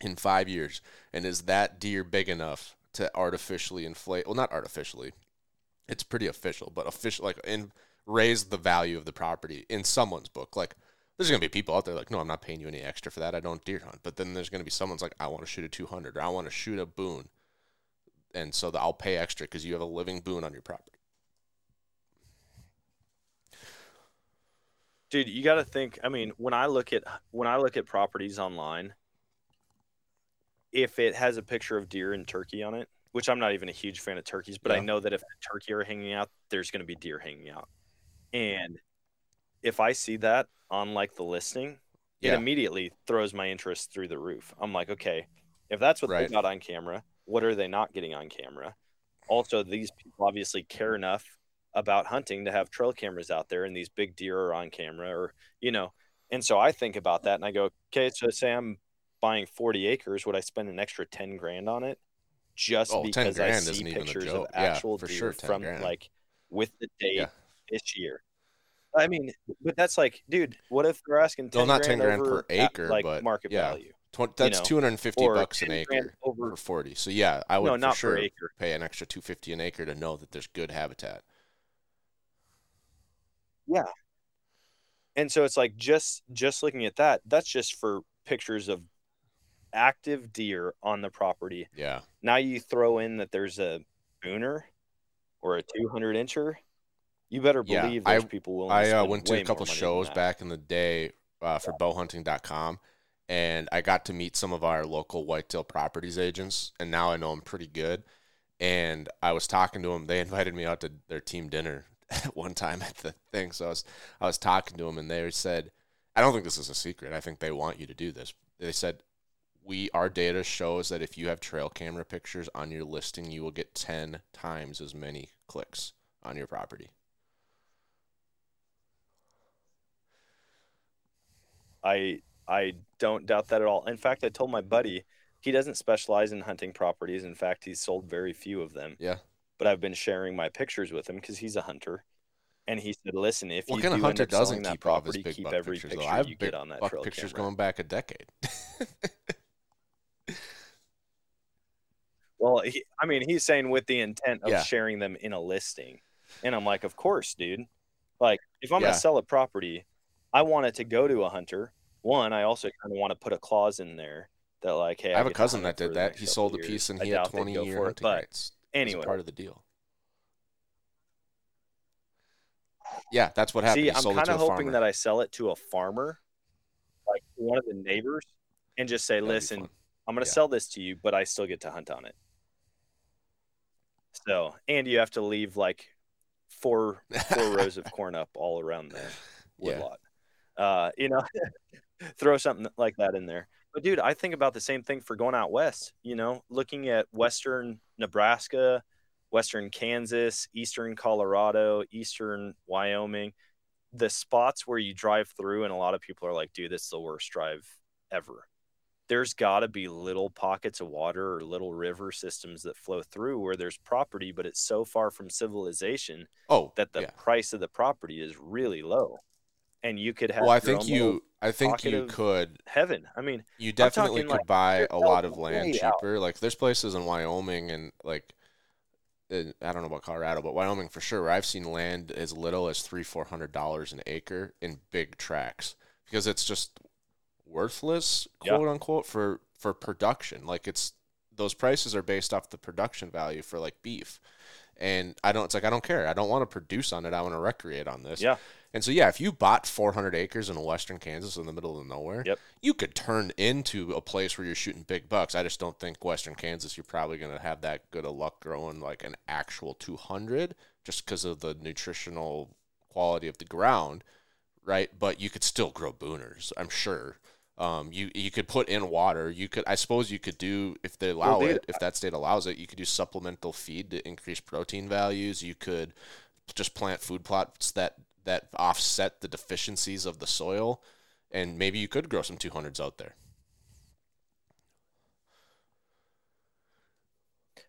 in five years and is that deer big enough to artificially inflate well not artificially it's pretty official but official like in raise the value of the property in someone's book like There's gonna be people out there like, no, I'm not paying you any extra for that. I don't deer hunt. But then there's gonna be someone's like, I want to shoot a 200 or I want to shoot a boon, and so the, I'll pay extra because you have a living boon on your property. dude you got to think i mean when i look at when i look at properties online if it has a picture of deer and turkey on it which i'm not even a huge fan of turkeys but i know that if turkey are hanging out there's going to be deer hanging out. And if i see that on like the listing it immediately throws my interest through the roof. I'm like okay if that's what Right. they got on camera what are they not getting on camera? Also these people obviously care enough about hunting to have trail cameras out there and these big deer are on camera or you know and so i think about that and i go okay so say i'm buying 40 acres would i spend an extra 10 grand on it just Oh, because i see isn't even a pictures of. Yeah, actual for deer sure, from grand. like with the date Yeah. this year i mean but that's like dude what if they're asking 10 Well, not 10 grand per at, acre, like but market yeah. value that's know, 250 bucks an acre over- for 40. So yeah, I would no for sure pay an extra 250 an acre to know that there's good habitat. Yeah. And so it's like just just looking at that that's just for pictures of active deer on the property Yeah. now you throw in that there's a booner or a 200 incher you better Yeah, believe I- people willing to I uh, went to a couple more money than shows back in the day uh, for bowhunting.com and I got to meet some of our local whitetail properties agents and now I know them pretty good. And I was talking to them. They *laughs* invited me out to their team dinner *laughs* one time at the thing. So I was I was talking to them and they said, I don't think this is a secret. I think they want you to do this. They said we our data shows that if you have trail camera pictures on your listing, you will get 10 times as many clicks on your property. I I don't doubt that at all. In fact, I told my buddy he doesn't specialize in hunting properties. In fact, he's sold very few of them. Yeah. But I've been sharing my pictures with him because he's a hunter. And he said, "Listen, if What you kind do of hunter doesn't that keep his property, big keep buck every pictures? picture? I have you big get on that buck trail pictures camera." going back a decade. *laughs* Well, he, I mean, he's saying with the intent of Yeah. sharing them in a listing. And I'm like, of course, dude. Like, if I'm Yeah. to sell a property, I want it to go to a hunter. One, I also kind of want to put a clause in there that, like, hey, I have a get to cousin hunt that did the that. next He couple sold a years. piece and I he had doubt they'd 20 go year for it, hunting but rights. Anyway, part of the deal. Yeah, that's what happened. see, he I'm sold it kind to of hoping farmer. that I sell it to a farmer, like one of the neighbors, and just say, That'd be listen, fun. I'm going to Yeah. sell this to you, but I still get to hunt on it. So, and you have to leave like four four *laughs* rows of corn up all around the Yeah. woodlot. Uh, you know, *laughs* throw something like that in there. But dude, I think about the same thing for going out west. You know, looking at western Nebraska, western Kansas, eastern Colorado, eastern Wyoming, the spots where you drive through, and a lot of people are like, "Dude, this is the worst drive ever." There's got to be little pockets of water or little river systems that flow through where there's property, but it's so far from civilization Oh, that the yeah. price of the property is really low, and you could have. Well, I think you I think you could heaven. I mean, you definitely could like, buy a lot of land out. cheaper. Like there's places in Wyoming and like in, I don't know about Colorado, but Wyoming for sure. Where I've seen land as little as three, four hundred dollars an acre in big tracts because it's just worthless, Yeah. quote unquote, for for production. Like it's those prices are based off the production value for like beef. And I don't. It's like I don't care. I don't want to produce on it. I want to recreate on this. Yeah. And so yeah, if you bought 400 acres in western Kansas in the middle of nowhere, Yep. you could turn into a place where you're shooting big bucks. I just don't think western Kansas you're probably going to have that good of luck growing like an actual 200 just because of the nutritional quality of the ground, right? But you could still grow booners, I'm sure. Um, you you could put in water. You could, I suppose, you could do if they allow dude, it, if that state allows it, you could do supplemental feed to increase protein values. You could just plant food plots that that offset the deficiencies of the soil, and maybe you could grow some 200s out there.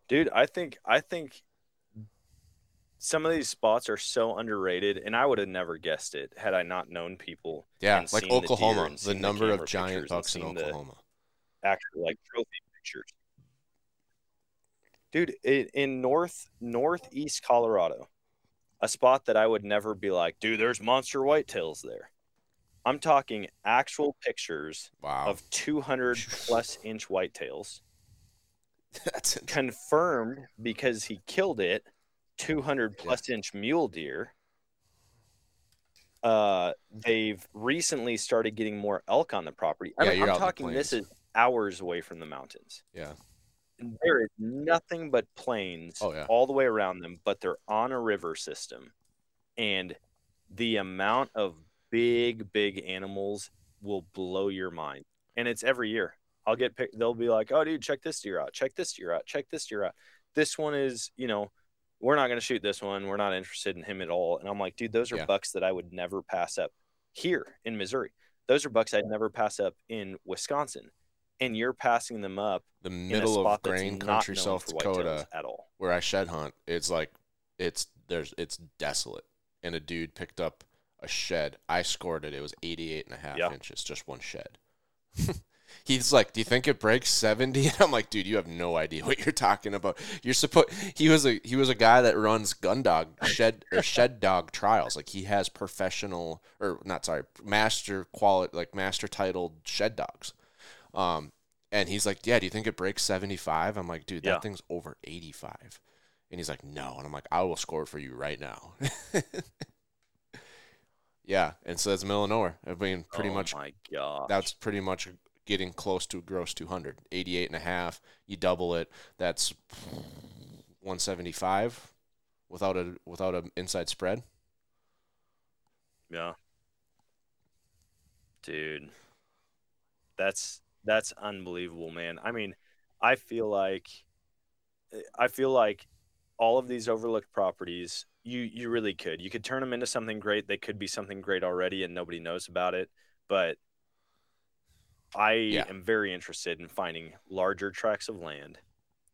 dude, I think I think some of these spots are so underrated, and I would have never guessed it had I not known people. Yeah, like seen the Oklahoma, the, number of giant bucks in Oklahoma. actual like trophy pictures. Dude, in, in north northeast Colorado, a spot that I would never be like, dude, there's monster whitetails there. I'm talking actual pictures Wow. of 200 plus inch whitetails *laughs* That's confirmed because he killed it 200 plus inch mule deer uh they've recently started getting more elk on the property. I Yeah, mean, you're i'm out in the talking this is hours away from the mountains. Yeah. and there is nothing but plains Oh, yeah. all the way around them but they're on a river system. And the amount of big big animals will blow your mind. And it's every year. I'll get picked they'll be like oh dude check this deer out. Check this deer out. Check this deer out. This one is you know we're not going to shoot this one we're not interested in him at all and i'm like dude those are Yeah. bucks that i would never pass up here in missouri those are bucks i'd never pass up in wisconsin and you're passing them up The middle spot of that's grain country, South Dakota, at all where I shed hunt, it's like it's there's it's desolate. And a dude picked up a shed. I scored it. It was 88 and a half Yeah. inches, just one shed. *laughs* He's like, "Do you think it breaks 70?" *laughs* And I'm like, "Dude, you have no idea what you're talking about. You're supposed he was a he was a guy that runs gun dog shed or shed dog trials. Like he has professional or not sorry, master quality like master titled shed dogs. Um and he's like, "Yeah, do you think it breaks 75?" I'm like, "Dude, that Yeah. thing's over 85." And he's like, "No." And I'm like, "I will score for you right now." *laughs* yeah, and so that's middle of nowhere. I mean, pretty oh much my god that's pretty much getting close to gross 200. 88 and a half, you double it, that's 175 without a without an inside spread. Yeah. Dude. That's that's unbelievable, man. I mean, I feel like I feel like all of these overlooked properties, you you really could. You could turn them into something great. They could be something great already and nobody knows about it, but I Yeah. am very interested in finding larger tracts of land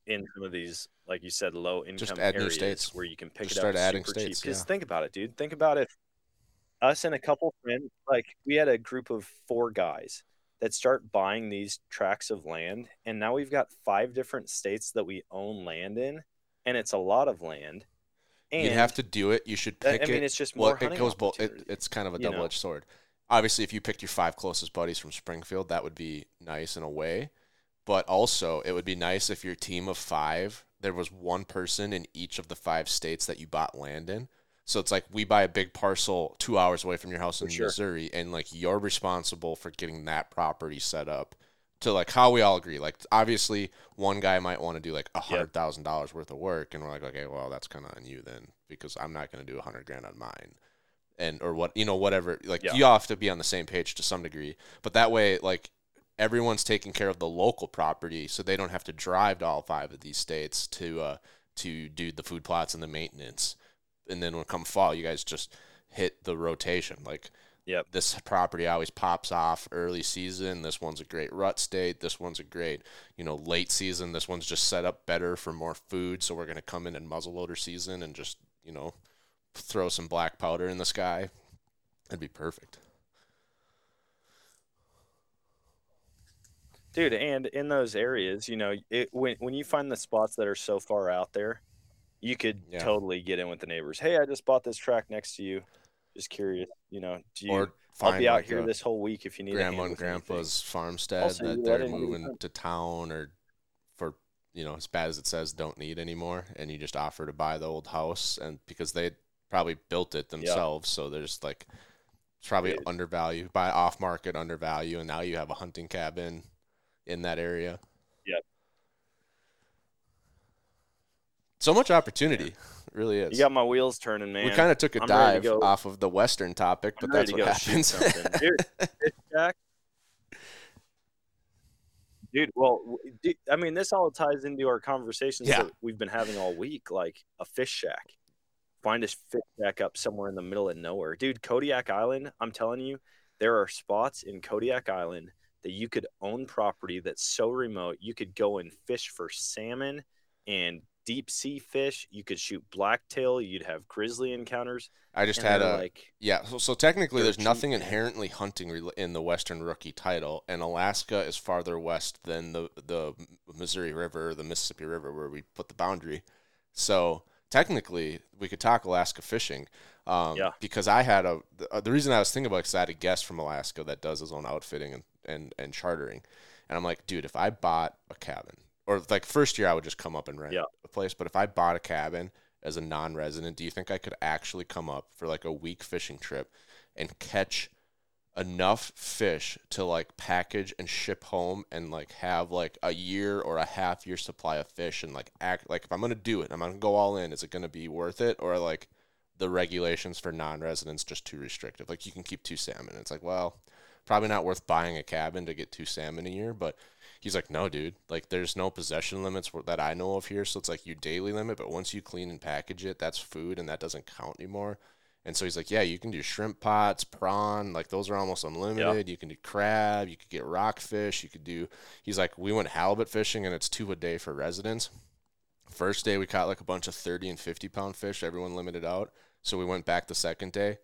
in some of these, like you said, low income areas states. where you can pick Just it start up adding super states, cheap. Because yeah. think about it, dude. Think about if us and a couple friends, like we had a group of four guys that start buying these tracts of land, and now we've got five different states that we own land in, and it's a lot of land. And you have to do it. You should pick I mean, it. it's just well, more it goes both. It, it's kind of a you know? double-edged sword. Obviously, if you picked your five closest buddies from Springfield, that would be nice in a way. But also, it would be nice if your team of five, there was one person in each of the five states that you bought land in. So it's like we buy a big parcel two hours away from your house in sure. Missouri, and like you're responsible for getting that property set up to like how we all agree. Like obviously, one guy might want to do like a hundred thousand dollars worth of work, and we're like, okay, well, that's kind of on you then, because I'm not going to do a hundred grand on mine, and or what you know, whatever. Like Yeah. you all have to be on the same page to some degree, but that way, like everyone's taking care of the local property, so they don't have to drive to all five of these states to uh to do the food plots and the maintenance, and then when come fall, you guys just hit the rotation like Yep. this property always pops off early season. This one's a great rut state. This one's a great, you know, late season. This one's just set up better for more food. So we're going to come in in muzzleloader season and just, you know, throw some black powder in the sky. That'd be perfect. dude and in those areas you know it when when you find the spots that are so far out there you could Yeah. totally get in with the neighbors hey i just bought this track next to you just curious you know do you or i'll be out like here this whole week if you need grandma and with anything. grandpa's farmstead Also, that they're moving to town or for, you know, as bad as it says, don't need anymore. And you just offer to buy the old house. And because they probably built it themselves. So there's like, it's probably Dude. undervalued, buy off market undervalue. And now you have a hunting cabin in that area. Yep. So much opportunity. It really is. you got my wheels turning man we kind of took a I'm ready to dive off of the Western topic, I'm but that's to what happens. *laughs* Dude. Dude, well, dude, I mean, this all ties into our conversations Yeah. that we've been having all week. Like a fish shack, find a fish shack up somewhere in the middle of nowhere, dude. Kodiak Island, I'm telling you, there are spots in Kodiak Island that you could own property that's so remote you could go and fish for salmon and deep sea fish. You could shoot blacktail. You'd have grizzly encounters. I just had a like Yeah, so, so technically, there's nothing inherently hunting in the Western Rookie title, and Alaska is farther west than the the Missouri River the Mississippi River where we put the boundary. So technically, we could talk Alaska fishing. Um, Yeah. Because I had a the, uh, the reason I was thinking about because I had a guest from Alaska that does his own outfitting and, and and chartering, and I'm like, dude, if I bought a cabin or like first year I would just come up and rent Yeah. a place, but if I bought a cabin as a non-resident, do you think I could actually come up for like a week fishing trip and catch enough fish to like package and ship home and like have like a year or a half year supply of fish and like act like if I'm gonna do it, I'm gonna go all in. Is it gonna be worth it or like the regulations for non-residents just too restrictive? Like you can keep two salmon. It's like well, probably not worth buying a cabin to get two salmon a year, but. He's like, no, dude. Like, there's no possession limits that I know of here. So it's like your daily limit, but once you clean and package it, that's food, and that doesn't count anymore. And so he's like, yeah, you can do shrimp pots, prawn, like those are almost unlimited. You can do crab, you could get rockfish, you could do. He's like, we went halibut fishing, and it's two a day for residents. First day we caught like a bunch of thirty and fifty pound fish, everyone limited out. So we went back the second day,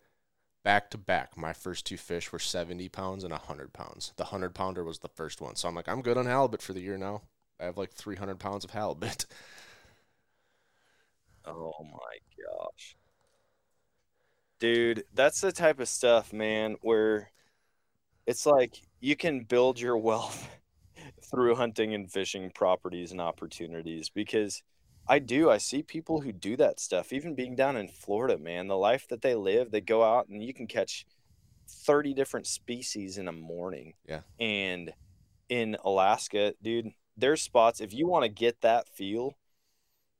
back to back. My first two fish were seventy pounds and hundred pounds. The hundred pounder was the first one. So I'm like, I'm good on halibut for the year now. I have like three hundred pounds of halibut. *laughs* Oh my gosh. Dude, that's the type of stuff, man, where it's like you can build your wealth *laughs* through hunting and fishing properties and opportunities because I do. I see people who do that stuff, even being down in Florida, man. The life that they live, they go out and you can catch 30 different species in a morning. Yeah. And in Alaska, dude, there's spots, if you want to get that feel,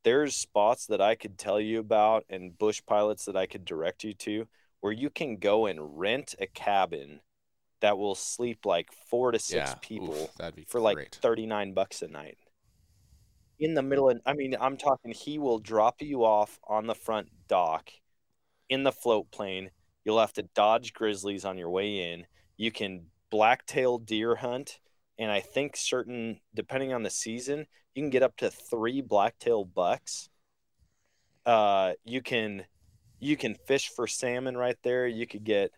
there's spots that I could tell you about and bush pilots that I could direct you to where you can go and rent a cabin that will sleep like four to six yeah, people oof, for like great. 39 bucks a night. In the middle of, I mean, I'm talking, he will drop you off on the front dock in the float plane. You'll have to dodge grizzlies on your way in. You can blacktail deer hunt. And I think certain, depending on the season, you can get up to three blacktail bucks. Uh, you can, you can fish for salmon right there. You could get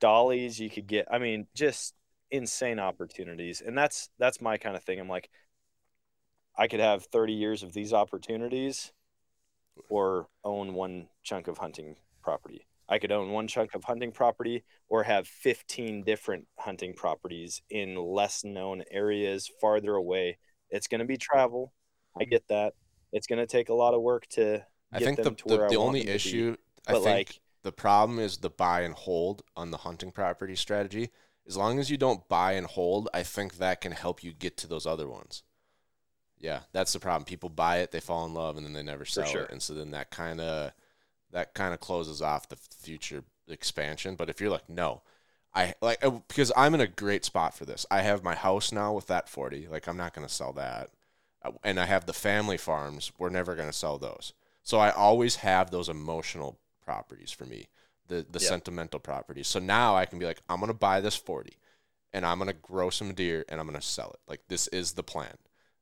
dollies. You could get, I mean, just insane opportunities. And that's, that's my kind of thing. I'm like, I could have 30 years of these opportunities or own one chunk of hunting property. I could own one chunk of hunting property or have 15 different hunting properties in less known areas farther away. It's going to be travel. I get that. It's going to take a lot of work to get I think them the, the, the only them to be. issue I think like- the problem is the buy and hold on the hunting property strategy. As long as you don't buy and hold, I think that can help you get to those other ones. Yeah, that's the problem. People buy it, they fall in love, and then they never sell sure. it, and so then that kind of that kind of closes off the future expansion. But if you're like, no, I like uh, because I'm in a great spot for this. I have my house now with that 40. Like I'm not going to sell that, Uh, and I have the family farms. We're never going to sell those. So I always have those emotional properties for me, the the Yeah. sentimental properties. So now I can be like, I'm going to buy this 40, and I'm going to grow some deer, and I'm going to sell it. Like this is the plan.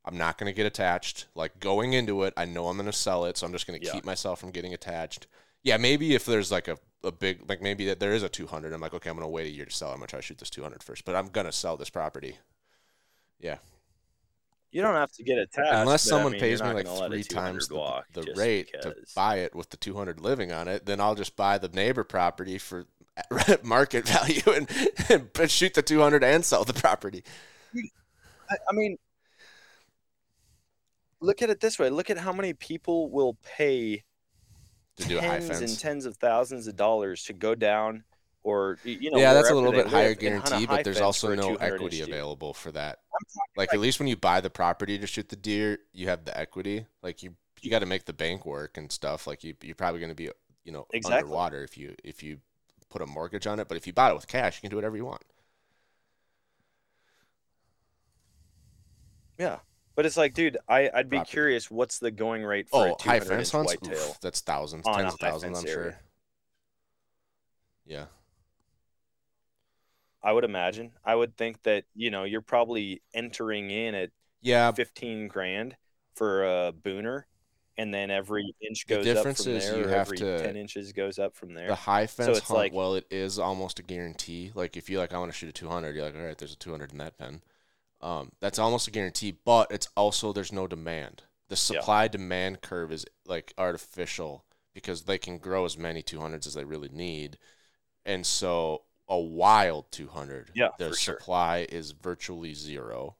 I'm not going to get attached. Like going into it, I know I'm going to sell it, so I'm just going to Yeah. keep myself from getting attached. Yeah, maybe if there's like a, a big, like maybe that there is a 200, I'm like, okay, I'm going to wait a year to sell. I'm going to try to shoot this 200 first, but I'm going to sell this property. Yeah. You don't have to get attached. Unless but, I someone mean, pays me like gonna let a three times the, the rate to buy it with the 200 living on it, then I'll just buy the neighbor property for *laughs* market *laughs* value and, and shoot the 200 and sell the property. I mean, look at it this way. Look at how many people will pay To do a high tens fence. and tens of thousands of dollars to go down or you know yeah, that's a little bit higher live and hunt a guarantee, but there's also no equity available for that. I'm Like at least when you buy the property to shoot the deer, you have the equity. Like you you got to make the bank work and stuff. Like you you're probably going to be you know Exactly. underwater if you if you put a mortgage on it. But if you buy it with cash, you can do whatever you want. Yeah. But it's like, dude, I, I'd be Property. curious what's the going rate for Oh, a high 200 fence hunts, whitetail? Oof, that's thousands, on tens of thousands, I'm sure. Yeah, I would imagine. I would think that, you know, you're probably entering in at yeah. 15 grand for a booner and then every inch The goes up difference from is there you have to- 10 inches goes up from there. The high fence it's hunt, like- well, it is almost a guarantee. Like if you like, I want to shoot a 200, you're like, all right, there's a 200 in that pen. Um, that's almost a guarantee, but it's also there's no demand. The supply demand curve is like artificial because they can grow as many 200s as they really need. And so a wild 200, Yeah, the for sure. supply is virtually zero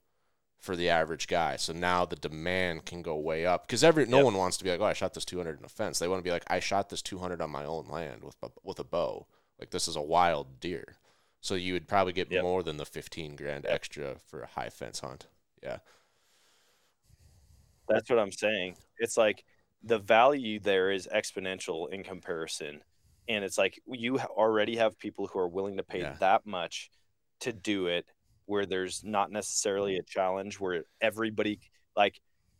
for the average guy. So now the demand can go way up because every no Yep. one wants to be like, oh, I shot this 200 in a fence. They want to be like, I shot this 200 on my own land with a, with a bow. Like this is a wild deer. So you would probably get Yep. more than the 15 grand Yep. extra for a high fence hunt. Yeah. That's what I'm saying. It's like the value there is exponential in comparison. And it's like you already have people who are willing to pay Yeah. that much to do it where there's not necessarily mm-hmm. a challenge where everybody like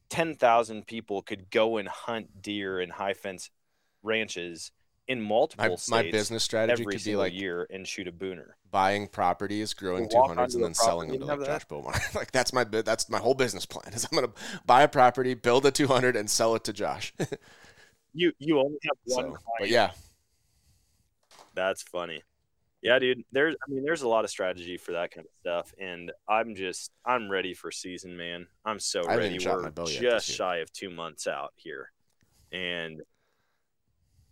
10,000 people could go and hunt deer in high fence ranches in multiple My, states my business strategy every could be like year and shoot a booner. buying properties, growing walk 200s, onto and then selling them to like Josh Bowmar. *laughs* like that's my that's my whole business plan. *laughs* Is I'm gonna buy a property, build a 200, and sell it to Josh. *laughs* You you only have one so, but yeah, That's funny. Yeah, dude. There's I mean, there's a lot of strategy for that kind of stuff. And I'm just I'm ready for season, man. I'm so I ready. We're my bow yet just shy of two months out here. And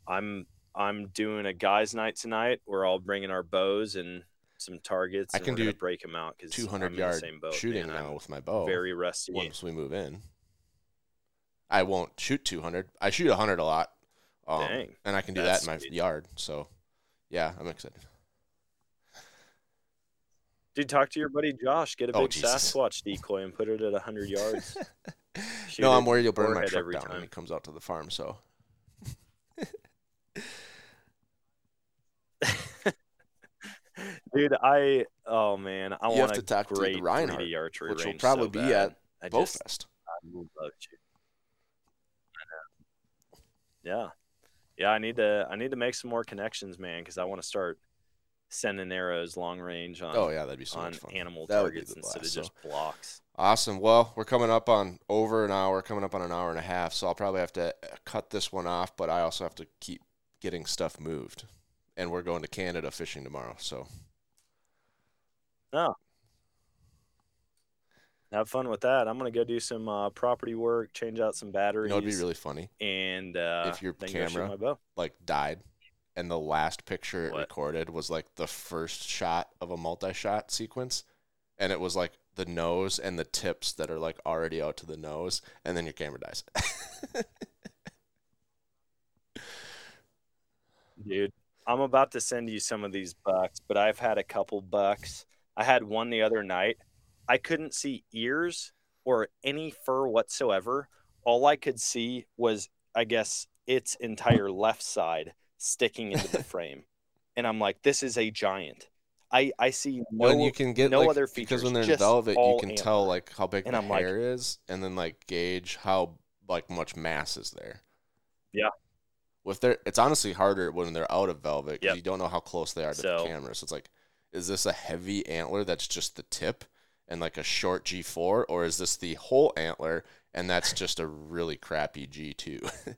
I'm I'm doing a guys' night tonight. We're all bringing our bows and some targets. I can do break them out because 200 I'm in yard the same boat, shooting man. now I'm with my bow. very rusty. once we move in, I won't shoot 200. I shoot 100 a lot, um, Dang, and I can do that in my sweet. yard. So, yeah, I'm excited. Dude, talk to your buddy Josh. Get a Oh, big Jesus. Sasquatch decoy and put it at hundred yards. *laughs* No, I'm worried you'll burn my truck down time. when he comes out to the farm. So, Dude, I oh man, I want to talk to Rinehart, 3D archery which will probably so be bad. at Bowfest. I would love to. I know. Yeah, yeah. I need to I need to make some more connections, man, because I want to start sending arrows long range on Oh yeah, that'd be so on much fun. animal That targets instead of blast, so. just blocks. Awesome. Well, we're coming up on over an hour, coming up on an hour and a half, so I'll probably have to uh, cut this one off, but I also have to keep getting stuff moved. And we're going to Canada fishing tomorrow, so Have fun with that. I'm gonna go do some uh, property work, change out some you batteries, know it'd be really funny and uh, if your then go shoot camera like died and the last picture it What? recorded was like the first shot of a multi-shot sequence and it was like the nose and the tips that are like already out to the nose and then your camera dies. *laughs* Dude, I'm about to send you some of these bucks, but I've had a couple bucks. I had one the other night. I couldn't see ears or any fur whatsoever. All I could see was, I guess, its entire left side sticking into the *laughs* frame. And I'm like, this is a giant. I, I see no, when you can get no like, other because features, when they're in velvet, you can antler. tell like how big And the I'm like- hair is, and then like gauge how like much mass is there. Yeah. With their, it's honestly harder when they're out of velvet because Yep. you don't know how close they are to So- the camera. So it's like, is this a heavy antler that's just the tip and like a short G4, or is this the whole antler and that's *laughs* just a really crappy G2?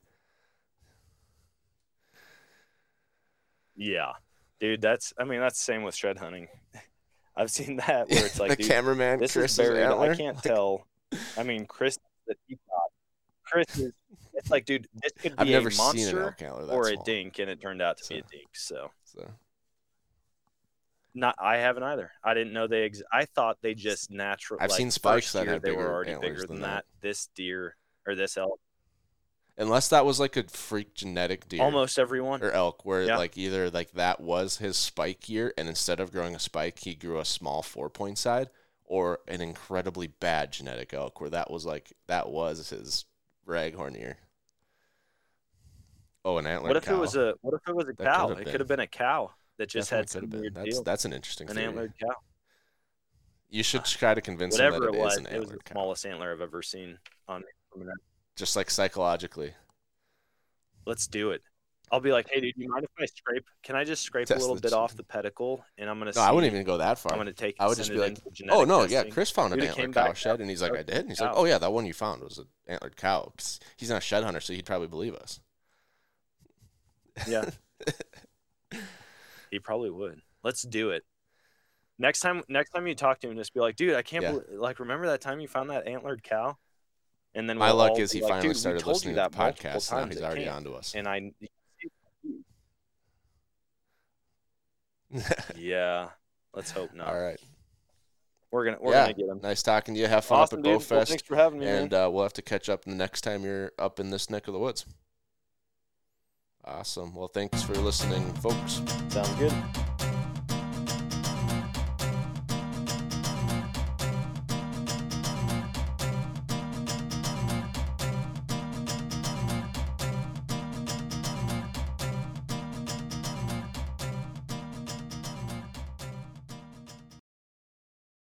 Yeah. Dude, that's I mean, that's the same with shed hunting. *laughs* I've seen that where it's *laughs* like the dude, cameraman, this Chris is buried. antler. I can't tell. I mean, Chris that he got. Chris is. It's like, dude, this could be I've never a seen an monster elk antler that or a dink, and it turned out to be a dink. So, So. Not I haven't either. I didn't know they. Ex- I thought they just natural. I've like, seen spikes that year have they bigger were already bigger than than that. that. This deer or this elk, Unless that was like a freak genetic deer. almost everyone. or elk where Yeah. like either like that was his spike year and instead of growing a spike he grew a small four point side or an incredibly bad genetic elk where that was like that was his raghorn year oh an antler What if it was a What if it was a That cow? could It could have been a cow that just had could some weird that's deal. that's an interesting An theory. antlered cow. you should ah, try to convince him Whatever that it was, an it was the cow smallest antler I've ever seen on. just like psychologically Let's do it. I'll be like, hey, dude, you mind if I scrape? Can I just scrape Test a little bit gen- off the pedicle? And I'm gonna. no i wouldn't even go that far I'm gonna take. I would just be like, oh no yeah chris found an Dude, it antlered cow shed up. and he's like i did and he's like oh yeah that one you found was an antlered cow he's not a shed hunter so he'd probably believe us Yeah. *laughs* he probably would. Let's do it. Next time, next time you talk to him, just be like, dude, I can't Yeah. believe, like, remember that time you found that antlered cow? and then My we'll luck is he like, finally started listening to that the podcast. Now he's already camp." onto us. And I, *laughs* yeah, let's hope not. All right, We're gonna we're yeah. gonna get him. Nice talking to you. Have fun Awesome, up at Well, BowFest. thanks for having me, and uh, we'll have to catch up the next time you're up in this neck of the woods. Awesome. Well, thanks for listening, folks. Sounds good.